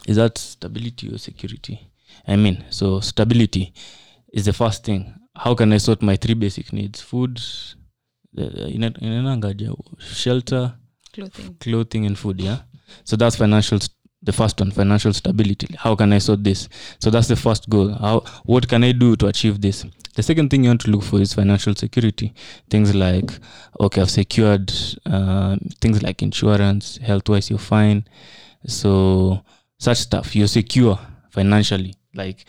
is that stability or security? I mean, so stability is the first thing. How can I sort my three basic needs? Food, inanangaja ina- shelter, Clothing. clothing, and food. Yeah. So that's financial. st- The first one, financial stability. How can I sort this? So that's the first goal. How? What can I do to achieve this? The second thing you want to look for is financial security. Things like, okay, I've secured um, things like insurance, health wise, you're fine. So such stuff, you're secure financially. Like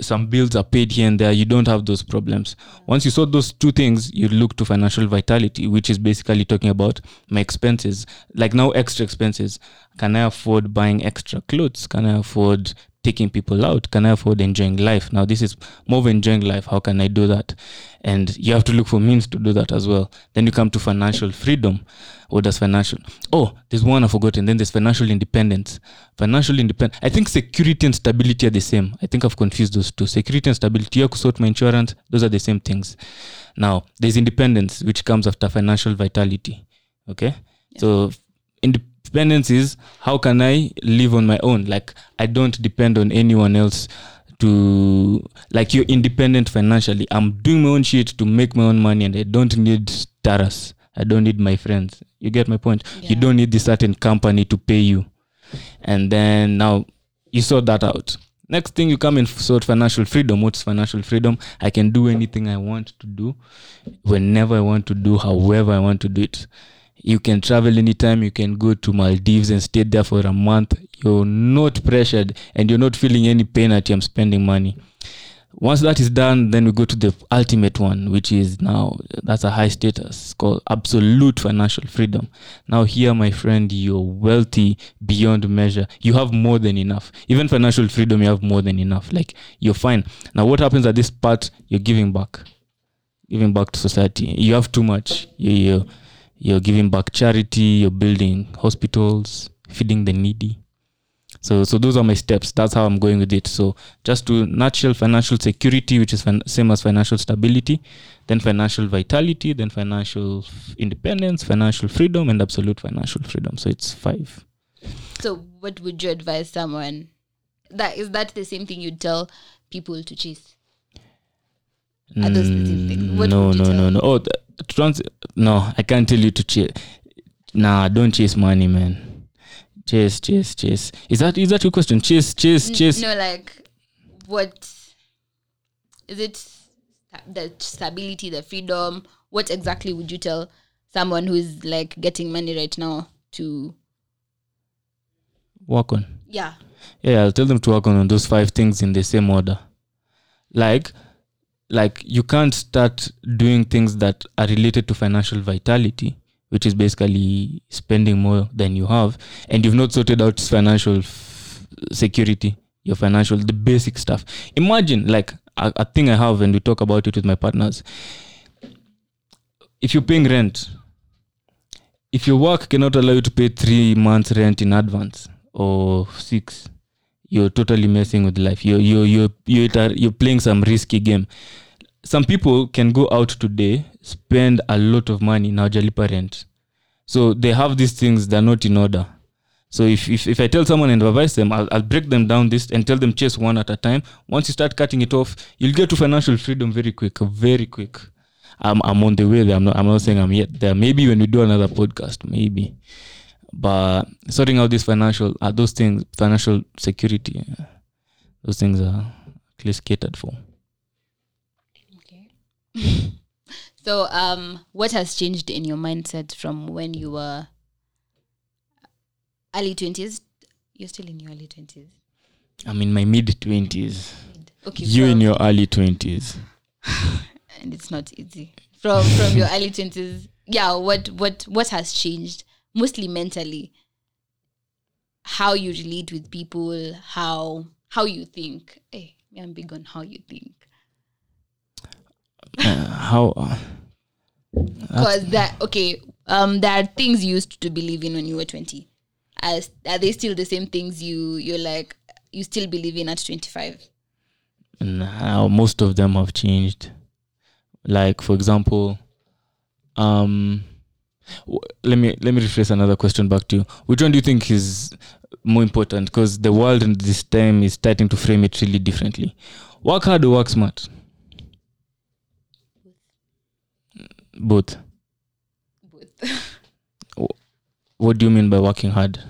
some bills are paid here and there. You don't have those problems. Once you sort those two things, you look to financial vitality, which is basically talking about my expenses. Like now, extra expenses. Can I afford buying extra clothes? Can I afford taking people out? Can I afford enjoying life? Now, this is more of enjoying life. How can I do that? And you have to look for means to do that as well. Then you come to financial freedom. What does financial? Oh, there's one I forgot. And then there's financial independence. Financial independence. I think security and stability are the same. I think I've confused those two. Security and stability. You sort my insurance. Those are the same things. Now, there's independence, which comes after financial vitality. Okay. So, independence is how can I live on my own? Like, I don't depend on anyone else to, like, you're independent financially. I'm doing my own shit to make my own money and I don't need Taras. I don't need my friends. You get my point? You don't need this certain company to pay you. And then now you sort that out. next thing you come and sort financial freedom what's financial freedom i can do anything i want to do whenever i want to do however i want to do it you can travel anytime you can go to maldives and stay there for a month. You're not pressured and you're not feeling any pain i'm spending money. Once that is done then we go to the ultimate one which is now that's a high status called absolute financial freedom. Now here my friend you're wealthy beyond measure. You have more than enough. Even financial freedom you have more than enough. Like you're fine. Now what happens at this part? You're giving back. Giving back to society. You have too much. You, you're, you're giving back charity you're building hospitals feeding the needy so so those are my steps that's how i'm going with it so just to nutshell financial security which is fin- same as financial stability then financial vitality then financial independence financial freedom and absolute financial freedom so it's five So, what would you advise someone? That is that the same thing you'd tell people to chase? Are those the same thing? Mm, What no would you no no no oh th- trans- no i can't tell you to chase nah don't chase money man chase chase chase is that is that your question chase chase chase No, like what is it? The stability, the freedom. What exactly would you tell someone who's like getting money right now to? work on Yeah, yeah i'll tell them to work on those five things in the same order like like you can't start doing things that are related to financial vitality which is basically spending more than you have and you've not sorted out financial f- security your financial the basic stuff. Imagine like a, a thing i have and we talk about it with my partners. If you're paying rent if your work cannot allow you to pay three months rent in advance or six you're totally messing with life. You're you're you're you're, you're playing some risky game. Some people can go out today spend a lot of money now jalipa rent. So they have these things they're not in order. So if, if, if i tell someone and advise them I'll, I'll break them down this and tell them chase one at a time. Once you start cutting it off you'll get to financial freedom very quick very quick. I'm, I'm on the way there. I'm not, I'm not saying i'm yet there. Maybe when we do another podcast maybe but sorting out this financial uh, those things financial security uh, those things are at least catered for Okay. so, um, what has changed in your mindset from when you were early twenties? You're still in your early twenties. i'm in my mid 20s Okay. you from- in your early 20s and it's not easy from from your early twenties. Yeah. What what what has changed? Mostly mentally. How you relate with people, how how you think. Hey, I'm big on how you think. uh, how uh, because that okay um there are things you used to believe in when you were 20 as are they still the same things you you're like you still believe in at 25 now most of them have changed like for example um let me let me rephrase another question back to you. Which one do you think is more important? Because the world in this time is starting to frame it really differently. Work hard or work smart? Both. Both. What do you mean by working hard?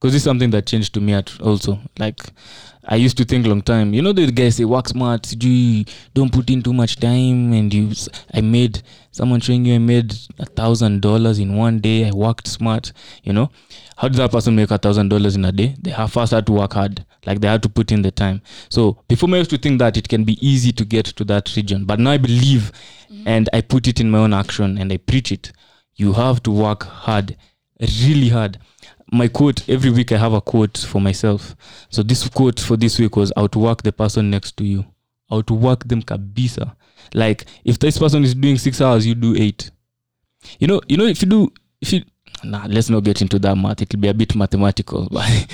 Because this something that changed to me at also. Like i used to think long time. You know the guys say work smart do don't put in too much time and you i made someone showing you i made a thousand dollars in one day i worked smart you know. How did that person make a thousand dollars in a day? They have first had to work hard like they had to put in the time. So before me i used to think that it can be easy to get to that region but now i believe and i put it in my own action and i preach it. You have to work hard really hard my quote every week i have a quote for myself. So this quote for this week was outwork the person next to you. Outwork them kabisa. Like if this person is doing six hours you do eight. You know you know if you do if you nah let's not get into that math. It'll be a bit mathematical but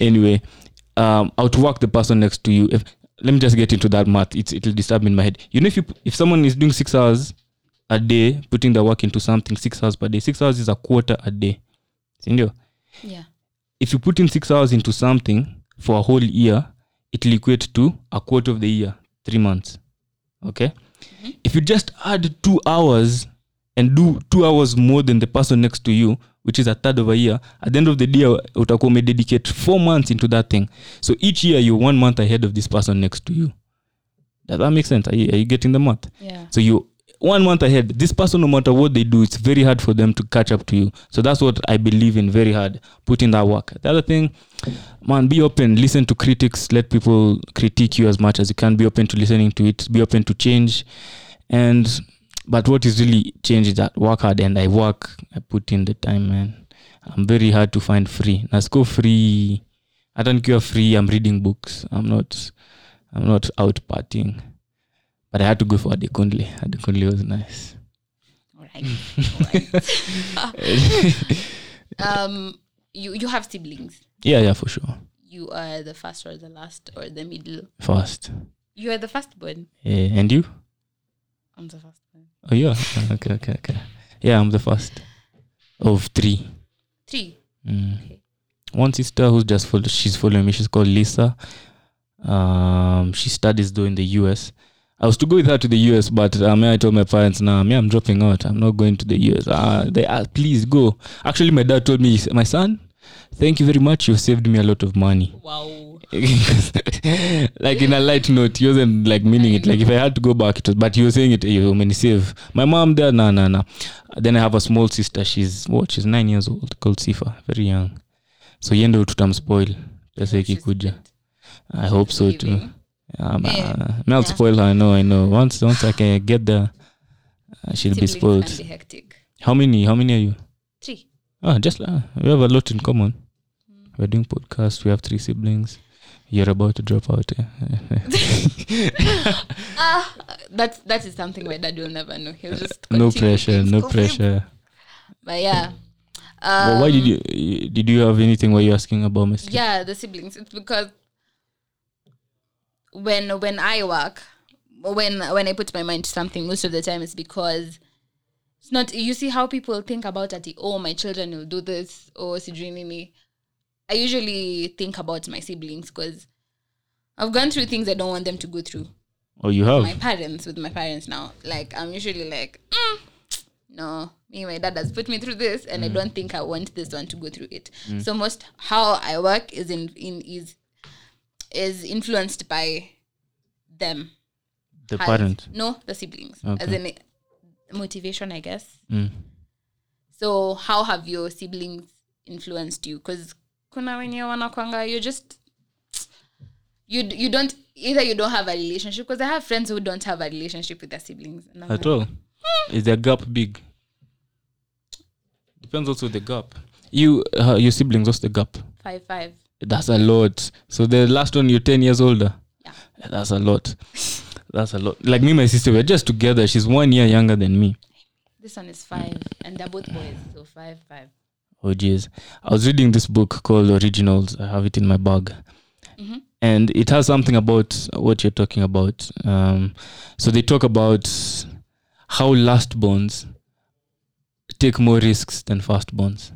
anyway um outwork the person next to you. If let me just get into that math. It's, it'll disturb me in my head. You know if you if someone is doing six hours a day putting the work into something six hours per day six hours is a quarter a day. Sindio yeah. If you put in six hours into something for a whole year it'll equate to a quarter of the year three months. Okay? If you just add two hours and do two hours more than the person next to you which is a third of a year at the end of the day utakuwa umededicate four months into that thing. So each year you're one month ahead of this person next to you. Does that make sense? Are you, are you getting the math? Yeah. so you one month ahead this person no matter what they do it's very hard for them to catch up to you. So that's what i believe in very hard put in that work. The other thing man be open. Listen to critics. Let people critique you as much as you can. Be open to listening to it. Be open to change. And but what is really change is that work hard and i work i put in the time man. I'm very hard to find free. Nasco free. I don't care free. I'm reading books. I'm not i'm not out partying but i had to go for Adekunle Adekunle was nice Alright. Alright. um, you you have siblings. yeah yeah for sure You are the first or the last or the middle. First. You are the firstborn. yeah. and you I'm the firstborn. oh yeah Ah, okay okay okay yeah i'm the first of three Three. Mm. Okay. One sister who's just follow, she's following me. She's called Lisa. Um, she studies though in the US. I was to go with her to the US, but um, I told my parents, "Nah, me, I'm dropping out. I'm not going to the US." Uh, they asked, "Please go." Actually, my dad told me, "My son, thank you very much. You saved me a lot of money." Wow. like in a light note, he wasn't like meaning it. Like if I had to go back, it was, but he was saying it. You many save my mom there. Nah, nah, nah. Then I have a small sister. She's what? She's nine years old. Called Sifa. Very young. So yendo tutamspoil. Pesa ikikuja. I hope so too. Um, Yeah. uh, me, I'll Yeah. spoil her. I know. I know. Once, once I can get there, uh, she'll be spoiled. can be hectic. How many? How many are you? Three. Ah, just uh, we have a lot in common. We're doing podcasts. We have three siblings. You're about to drop out. Eh? Ah, that's that is something my dad will never know. He'll just no pressure. No pressure. But yeah. well, why Um, did you did you have anything? Were you asking about my yeah the siblings it's because when when i work when when i put my mind to something most of the time it's because it's not you see how people think about it oh my children will do this Oh, or sijui me. i usually think about my siblings because i've gone through things i don't want them to go through. Oh, you have. my parents with my parents now. Like i'm usually like mm, no me my dad has put me through this and i don't think i want this one to go through it. So most how i work is in, in is is influenced by them the Has- parent. no the siblings as Okay. in motivation i guess Mm. so how have your siblings influenced you because kuna wenye wanakwanga you just you you don't either you don't have a relationship because i have friends who don't have a relationship with their siblings At like, all? Is the gap big? Depends also the gap. You, uh, your siblings, what's the gap? five five That's a lot. So the last one, you're 10 years older. Yeah. That's a lot. That's a lot. Like me, my sister, we're just together. She's one year younger than me. this one is five and they're both boys so five five Oh jeez. I was reading this book called Originals. I have it in my bag. Mhm. And it has something about what you're talking about. Um, so they talk about how last bonds take more risks than first bonds.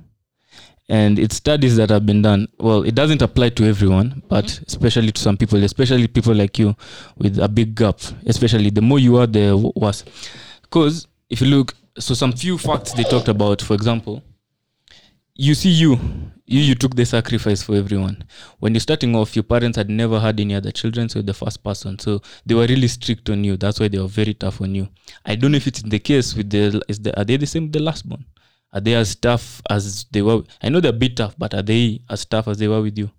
And it's studies that have been done. Well, it doesn't apply to everyone, but mm-hmm. especially to some people, especially people like you with a big gap. Especially the more you are, the worse. Because if you look, so some few facts they talked about, for example, you see you you you took the sacrifice for everyone when you're starting off your parents had never had any other children so the first person so they were really strict on you that's why they were very tough on you i don't know if it's the case with the is the are they the same with the last one are they as tough as they were i know they're a bit tough but are they as tough as they were with you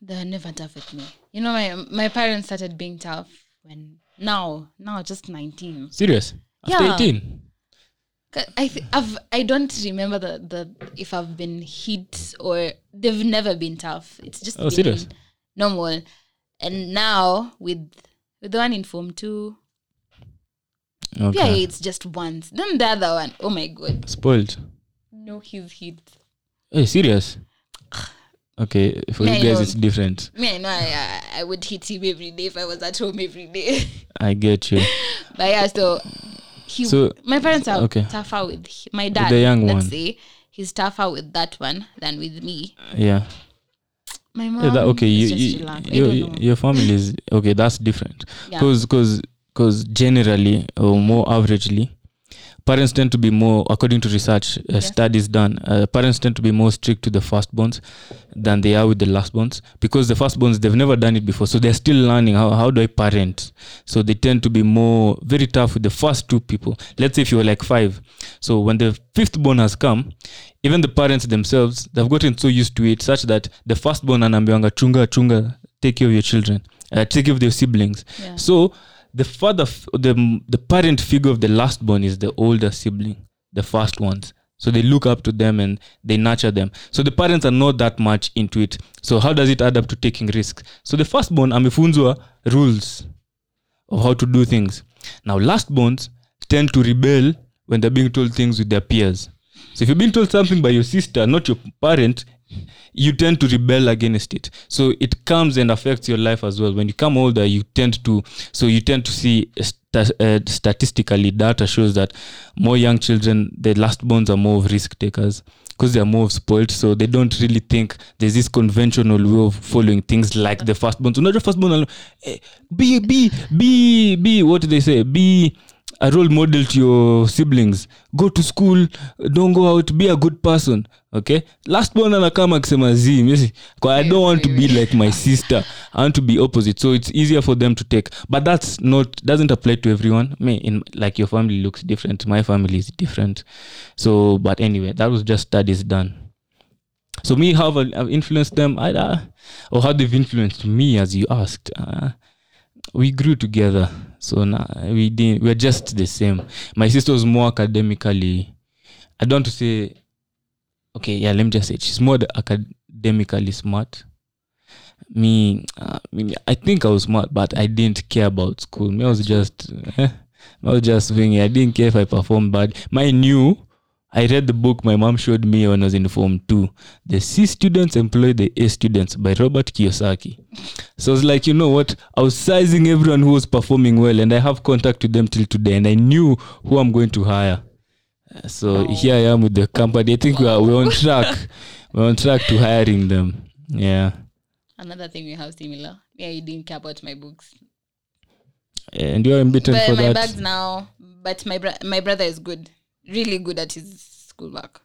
they're never tough with me you know my my parents started being tough when now now just 19 serious after Yeah. 18 'Cause I th- I've I don't remember the the if I've been hit or they've never been tough. It's just Oh, serious? normal. And now with with the one in form two, yeah, okay it's just once. Then the other one, oh my god, spoiled no, he's hit. hey serious okay for Yeah, you guys it's different Me, I know I, I, I would hit him every day if I was at home every day. i get you but yeah, so he So- my parents are okay. tougher with my dad. the young let's one. say he's tougher with that one than with me. yeah My mom, Yeah, that, okay, you, you. Your, your family is okay. That's different Yeah. because because generally or more averagely, parents tend to be more according to research uh, studies done uh, parents tend to be more strict to the firstborns than they are with the lastborns because the firstborns they've never done it before so they're still learning. How, how do i parent? So they tend to be more very tough with the first two people. Let's say if you were like five. So when the fifth born has come even the parents themselves they've gotten so used to it such that the firstborn anaambiwanga chunga chunga take care of your children. Uh, take care of their siblings. Yeah. so the father the the parent figure of the last born is the older sibling the first ones. So they look up to them and they nurture them. So the parents are not that much into it. So how does it add up to taking risks? So the firstborn amefunzwa rules of how to do things. Now lastborns tend to rebel when they're being told things with their peers. So if you're being told something by your sister not your parent you tend to rebel against it. So it comes and affects your life as well. When you come older you tend to so you tend to see sta- uh, statistically data shows that more young children the last borns are more of risk takers because they are more spoiled. So they don't really think there's this conventional way of following things like the first so not the first born eh, be be be be what do they say? Be a role model to your siblings. Go to school don't go out be a good person okay? Last born anakama akisema mimi- 'cause i don't want to be like my sister. I want to be opposite. So it's easier for them to take. But that's not doesn't apply to everyone. Me in like your family looks different. My family is different. So but anyway that was just studies done. So me how I've influenced them I, uh, or how they've influenced me as you asked uh, we grew together. So now we didn't we're just the same. My sister was more academically i don't want to say okay yeah let me just say she's more academically smart. Me, uh, me i think i was smart but i didn't care about school. Me i was just i was just swinging i didn't care if i performed bad. My knew I read the book my mom showed me when I was in Form 2. The C students employ the A students by Robert Kiyosaki. So I was like, you know what? I was sizing everyone who was performing well, and I have contact with them till today, and I knew who I'm going to hire. So So here I am with the company. I think we are we're on track. we're on track to hiring them. Yeah, Another thing we have similar. Yeah, you didn't care about my books. and you're but for my that. bags now. But my bro- my brother is good, really good at his schoolwork.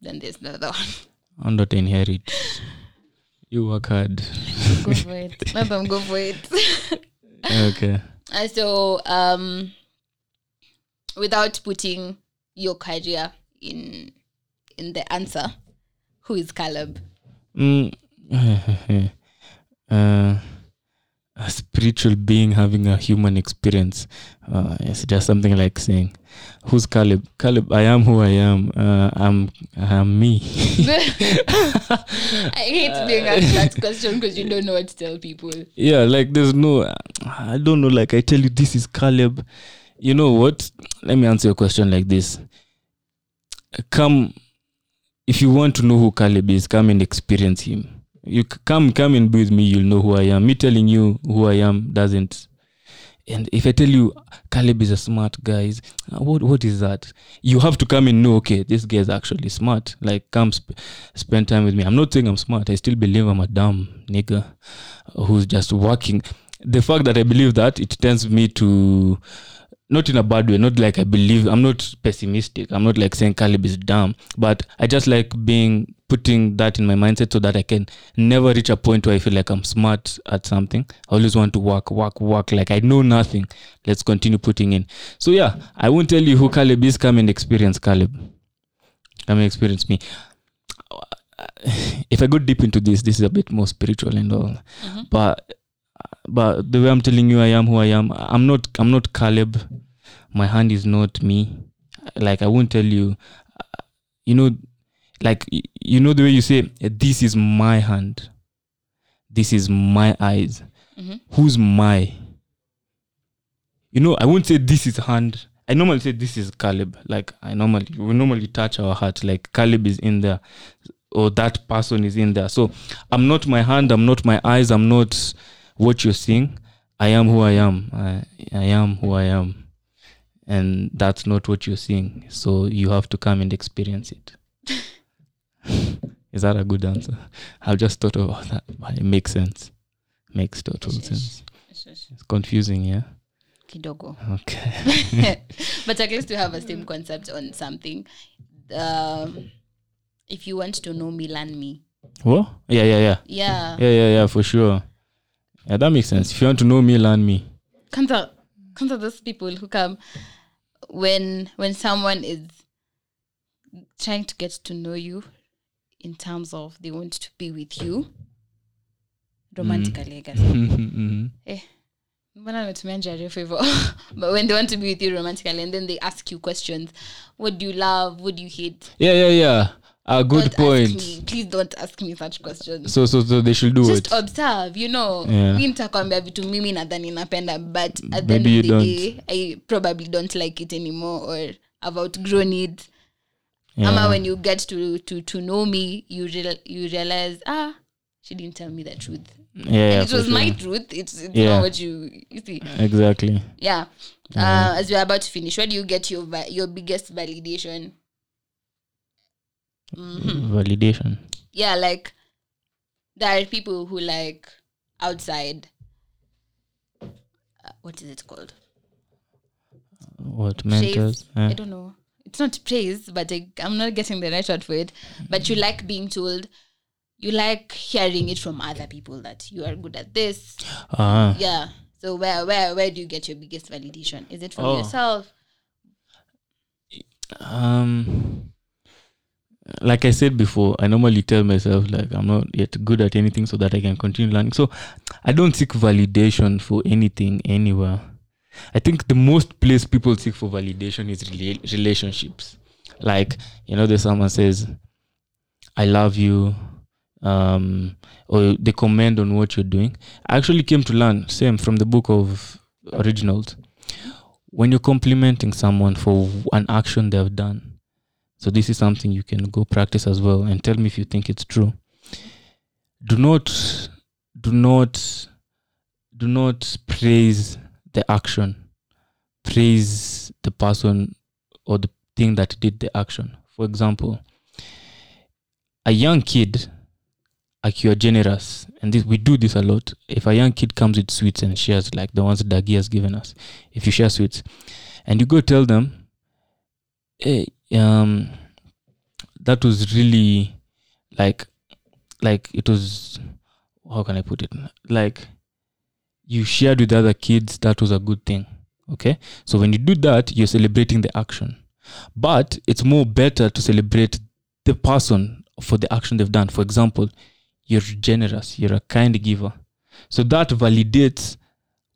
Then there's the other one. I'm not inherit. You work hard. go for it. Let them go for it. Okay. and so, um, without putting your career in in the answer, who is Caleb? Mm. uh, a spiritual being having a human experience. Uh, it's just something like saying, "Who's Caleb? Caleb, I am who I am. Uh, I'm I'm me." I hate being asked that question because you don't know what to tell people. yeah, like there's no, I don't know. Like I tell you, this is Caleb. You know what? Let me answer your question like this. Come, if you want to know who Caleb is, come and experience him. You come, come and be with me. You'll know who I am. Me telling you who I am doesn't. And if I tell you Caleb is a smart guy, is- uh, what what is that? You have to come and know. Okay, this guy is actually smart. Like, come sp- spend time with me. I'm not saying I'm smart. I still believe I'm a dumb nigga who's just working. The fact that I believe that it tends me to not in a bad way, not like I believe I'm not pessimistic. I'm not like saying Caleb is dumb, but I just like being putting that in my mindset so that I can never reach a point where I feel like I'm smart at something. I always want to work, work, work. Like I know nothing. Let's continue putting in. So yeah, I won't tell you who Caleb is. Come and experience Caleb. Come and experience me. If I go deep into this, this is a bit more spiritual and all. Mm-hmm. But but the way I'm telling you I am who I am, I'm not I'm not Caleb. My hand is not me. Like I won't tell you you know like you know the way you say this is my hand. This is my eyes. Mhm. Who's my? You know, I won't say this is hand. I normally say this is Caleb. Like I normally we normally touch our heart. Like Caleb is in there, or that person is in there. So I'm not my hand. I'm not my eyes. I'm not what you're seeing. I am who I am. I, I am who I am, and that's not what you're seeing. So you have to come and experience it. is that a good answer? I've just thought about that, but it makes sense. Makes total sense. It's confusing, yeah. kidogo. Okay. But at least we have a same concept on something. Um, if you want to know me learn me. What? Yeah yeah yeah. Yeah. Yeah yeah yeah for sure. Yeah that makes sense. If you want to know me learn me. Kwanza kwanza those people who come when when someone is trying to get to know you in terms of they want to be with you. Romantically I guess. Mhm. eh. Mbona natumia njia refu hivyo? But when they want to be with you romantically and then they ask you questions what do you love? What do you hate? Yeah yeah yeah. A good don't point. me. please don't ask me such questions. So so so they should do just it. observe you know. Yeah. mi nitakwambia vitu mimi nadhani napenda but at the end of the don't. day i probably don't like it anymore or i've outgrown it yeah. ama when you get to to to know me you real, you realize ah she didn't tell me the truth. Yeah, and it was sure. my truth. It's, it's Yeah. not what you you see. Exactly. Yeah. Uh, as we're about to finish where do you get your va- your biggest validation? Validation. Yeah like there are people who like outside uh, what is it called? What mentors? I yeah. don't know it's not praise but I, i'm not getting the right word for it but you like being told you like hearing it from other people that you are good at this. Ah. Yeah. So where where where do you get your biggest validation? Is it from Oh. yourself? Um like i said before i normally tell myself like i'm not yet good at anything so that i can continue learning. So i don't seek validation for anything anywhere i think the most place people seek for validation is rela- relationships. Like you know there's someone says i love you um or they comment on what you're doing. I actually came to learn same from the book of originals. When you're complimenting someone for an action they've done so this is something you can go practice as well and tell me if you think it's true. Do not do not do not praise the action praise the person or the thing that did the action. For example a young kid like you're generous and this, we do this a lot. If a young kid comes with sweets and shares like the ones Dagi has given us if you share sweets and you go tell them hey um that was really like like it was how can i put it? Like you shared with other kids that was a good thing okay? So when you do that you're celebrating the action. But it's more better to celebrate the person for the action they've done. For example you're generous you're a kind giver. So that validates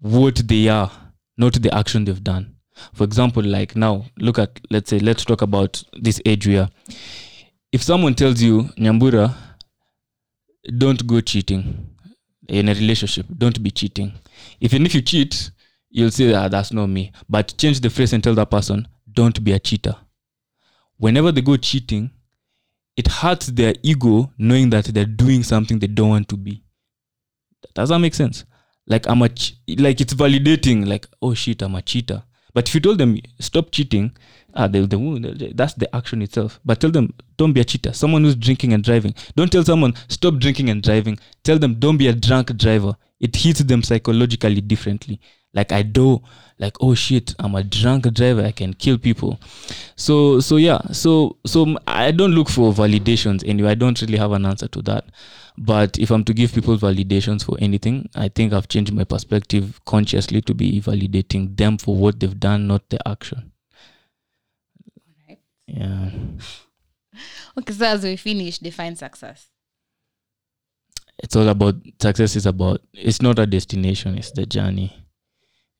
what they are not the action they've done. For example like now look at let's say let's talk about this age if someone tells you nyambura don't go cheating in a relationship don't be cheating. Even if you cheat you'll say ah, that's not me. But change the phrase and tell that person don't be a cheater. Whenever they go cheating it hurts their ego knowing that they're doing something they don't want to be. Does that make sense? Like i'm a ch- like it's validating like oh shit i'm a cheater but if you told them stop cheating ah they, they. That's the action itself. But tell them don't be a cheater. Someone who's drinking and driving. Don't tell someone stop drinking and driving. Tell them don't be a drunk driver. It hits them psychologically differently. Like i do. Like oh shit i'm a drunk driver. I can kill people. So so yeah. So so i don't look for validations anyway. I don't really have an answer to that but if i'm to give people validations for anything i think i've changed my perspective consciously to be validating them for what they've done not the action. Yeah. Okay so as we finish define success. It's all about success is about it's not a destination it's the journey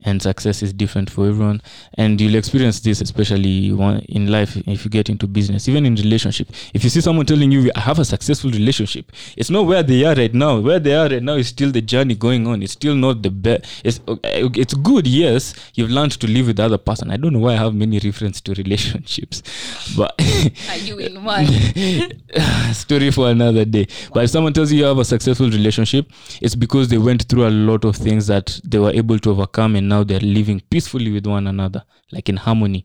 and success is different for everyone. And you'll experience this especially in life if you get into business even in relationship. If you see someone telling you i have a successful relationship it's not where they are right now. Where they are right now is still the journey going on. It's still not the best it's it's good yes you've learned to live with the other person. I don't know why i have many reference to relationships but are you in one? Story for another day. But if someone tells you you have a successful relationship, it's because they went through a lot of things that they were able to overcome and now they're living peacefully with one another, like in harmony.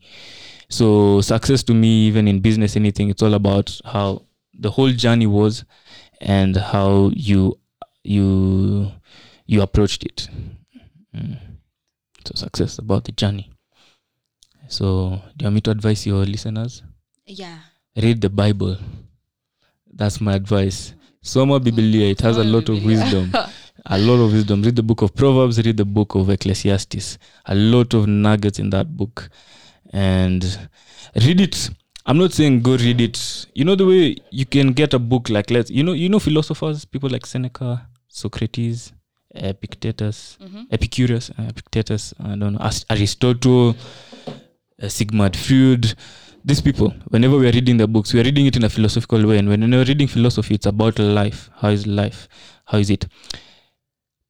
So, success to me, even in business, anything, it's all about how the whole journey was and how you you you approached it. Mm. So success about the journey. So do you want me to advise your listeners? Yeah. Read the Bible. That's my advice. Soma Biblia. It has a lot of wisdom. A lot of wisdom. Read the book of Proverbs, read the book of Ecclesiastes. A lot of nuggets in that book. And read it. I'm not saying go read it. You know the way you can get a book like let's you know you know philosophers, people like Seneca, Socrates, Epictetus, Mhm. Epicurus, uh, Epictetus, I don't know, Aristotle, uh, Sigmund Freud. These people, whenever we are reading the books, we are reading it in a philosophical way. And when we're reading philosophy, it's about life. How is life? How is it?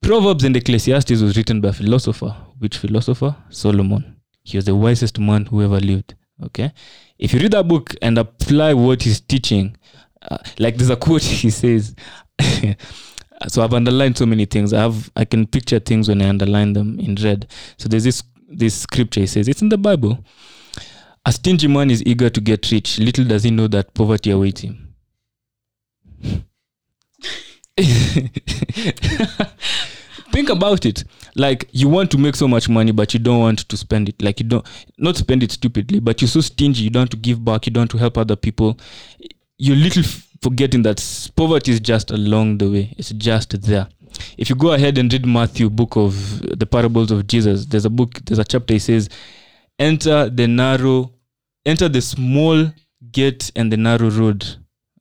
Proverbs and Ecclesiastes was written by a philosopher. Which philosopher? Solomon. He was the wisest man who ever lived. Okay. If you read that book and apply what he's teaching, uh, like there's a quote he says. so I've underlined so many things. I have I can picture things when I underline them in red. So there's this this scripture. He says it's in the Bible. A stingy man is eager to get rich. Little does he know that poverty awaits him. Think about it. Like you want to make so much money, but you don't want to spend it. Like you don't not spend it stupidly, but you're so stingy. You don't want to give back. You don't want to help other people. You're little forgetting that poverty is just along the way. It's just there. If you go ahead and read Matthew, book of the parables of Jesus, there's a book. There's a chapter. He says, "Enter the narrow, enter the small gate and the narrow road."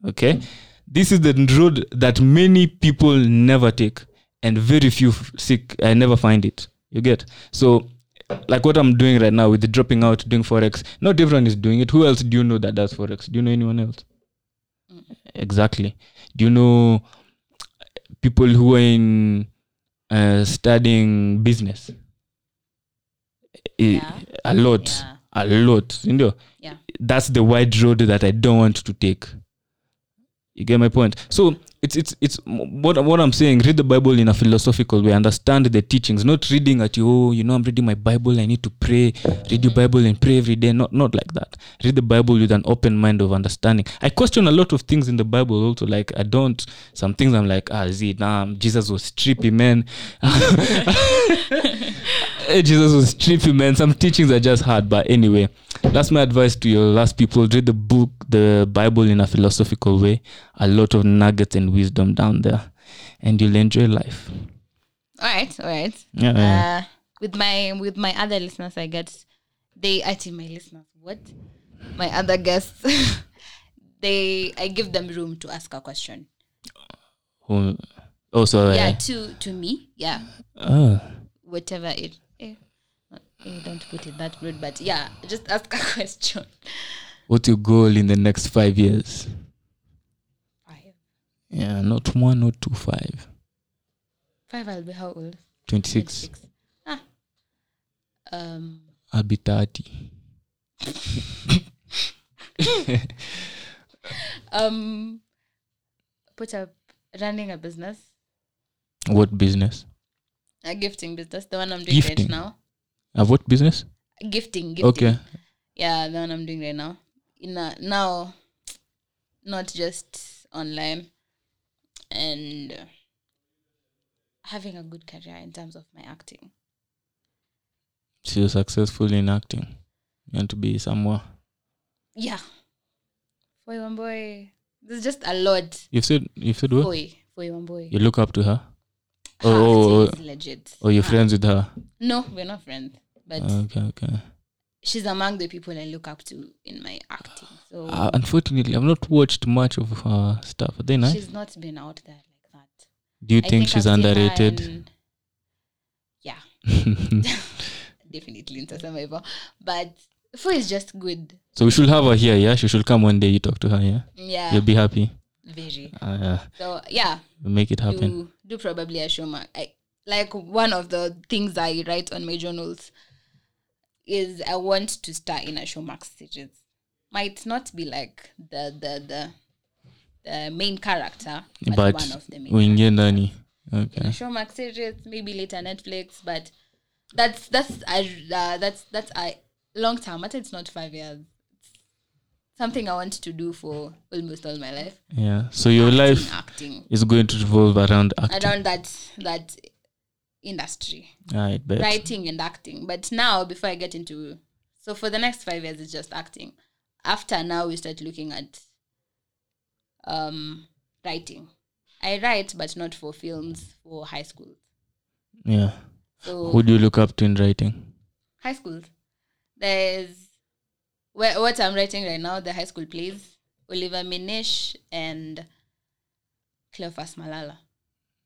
Okay, this is the road that many people never take and very few sick seek i never find it. You get? So like what i'm doing right now with the dropping out doing forex not everyone is doing it. Who else do you know that does forex? Do you know anyone else? Exactly. Do you know people who are in uh, studying business? Yeah. a lot. Yeah. a lot. You know Yeah. that's the wide road that i don't want to take. You get my point? So it's it's it's what what i'm saying read the bible in a philosophical way. Understand the teachings. Not reading at you oh you know i'm reading my bible i need to pray read your bible and pray every day. Not not like that. Read the bible with an open mind of understanding. I question a lot of things in the bible also. Like i don't some things i'm like ah see nah jesus was trippy man. Jesus was trippy, man. Some teachings are just hard, but anyway, that's my advice to your last people. Read the book, the Bible, in a philosophical way. A lot of nuggets and wisdom down there, and you'll enjoy life. All right, all right. Yeah, yeah. Uh, with my with my other listeners, I get they actually my listeners. What? My other guests, they I give them room to ask a question. Who- Also, Yeah, uh, to to me. Yeah, oh, whatever it. Eh, eh, don't put it that rude, but yeah, just ask a question. What's your goal in the next five years? Five. Yeah, not one, not two, five. Five. I'll be how old? 26. 26. Ah. Um. I'll be 30. Um. Put up running a business, What business? a gifting business. The one I'm doing Gifting? right now. a what business? Gifting. gifting. Okay. Yeah, the one I'm doing right now. In a, now, not just online, and uh, having a good career in terms of my acting. So you're successful in acting. You want to be somewhere. Yeah. Boy, one boy. There's just a lot. You've said, you've said what? Boy, boy, one boy. You look up to her? Her oh, acting is legit. Or you're Her- friends with her? No, we're not friends, but Okay, okay. She's among the people I look up to in my acting. So Uh, unfortunately, I've not watched much of her stuff. Nice? she's not been out there like that. Do you I think, she's I've underrated? in- yeah, definitely into some level. But Fo is just good. so we should have her here, yeah? She should come one day, you talk to her, yeah? Yeah, You'll be happy. very. Uh, So yeah, we'll make it happen. do do probably a show. I, like one of the things I write on my journals is I want to star in a Showmax series. Might not be like the the the the main character, but, But one of the main. uingie ndani. in Okay. a Showmax series, maybe later Netflix, but that's that's I uh, that's that's I long term. I think it's not five years. It's something I want to do for almost all my life. Yeah. So your Acting, life acting is going to revolve around acting. around that that industry. I bet. writing and acting. But now before i get into so for the next five years it's just acting. After now we start looking at um writing. I write but not for films for high school Yeah. so Who do you look up to in writing? high schools. There's where, what i'm writing right now the high school plays oliver minishi and cleophas malala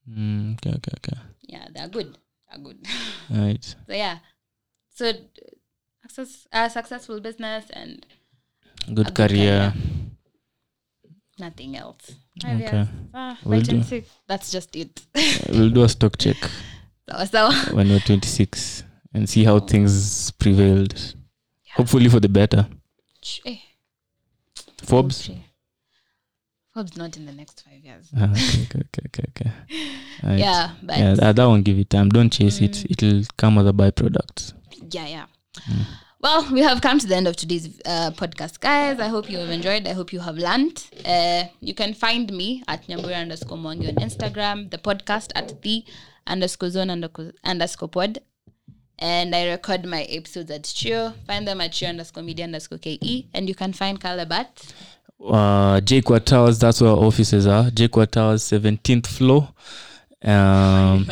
Mm, okay, okay, okay. yeah they're good they're good Right. so yeah so access a successful business and Good good career. nothing else Five Okay. Ah, by Will do. that's just it we'll do a stock check so, so when we're 26 and see how things prevailed. Hopefully for the better. eh, Forbes. Forbes not in the next five years Ah, okay, okay, okay, okay, okay. Right. yeah but yeah, that, that won't give it time. Don't chase it. It'll come as a byproduct. yeah yeah well we have come to the end of today's uh, podcast guys i hope you have enjoyed i hope you have learned uh, you can find me at nyambura underscore mwangi on instagram the podcast at the underscore zone underscore, underscore pod and i record my episodes at Chio. find them at Chio underscore media underscore ke and you can find caleb at Uh, JKUAT Towers, that's where our offices are. JKUAT Towers, 17th floor. Um,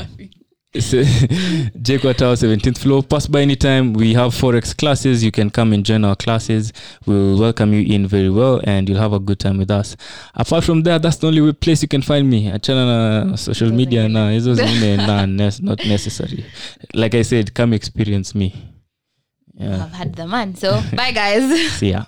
JKUAT Towers, 17th floor. Pass by anytime. We have Forex classes. You can come and join our classes. We'll welcome you in very well and you'll have a good time with us. Apart from that, that's the only place you can find me. I Achana na social media now. zingine not necessary. Like I said, come experience me. Yeah. i've had the man so bye guys See ya.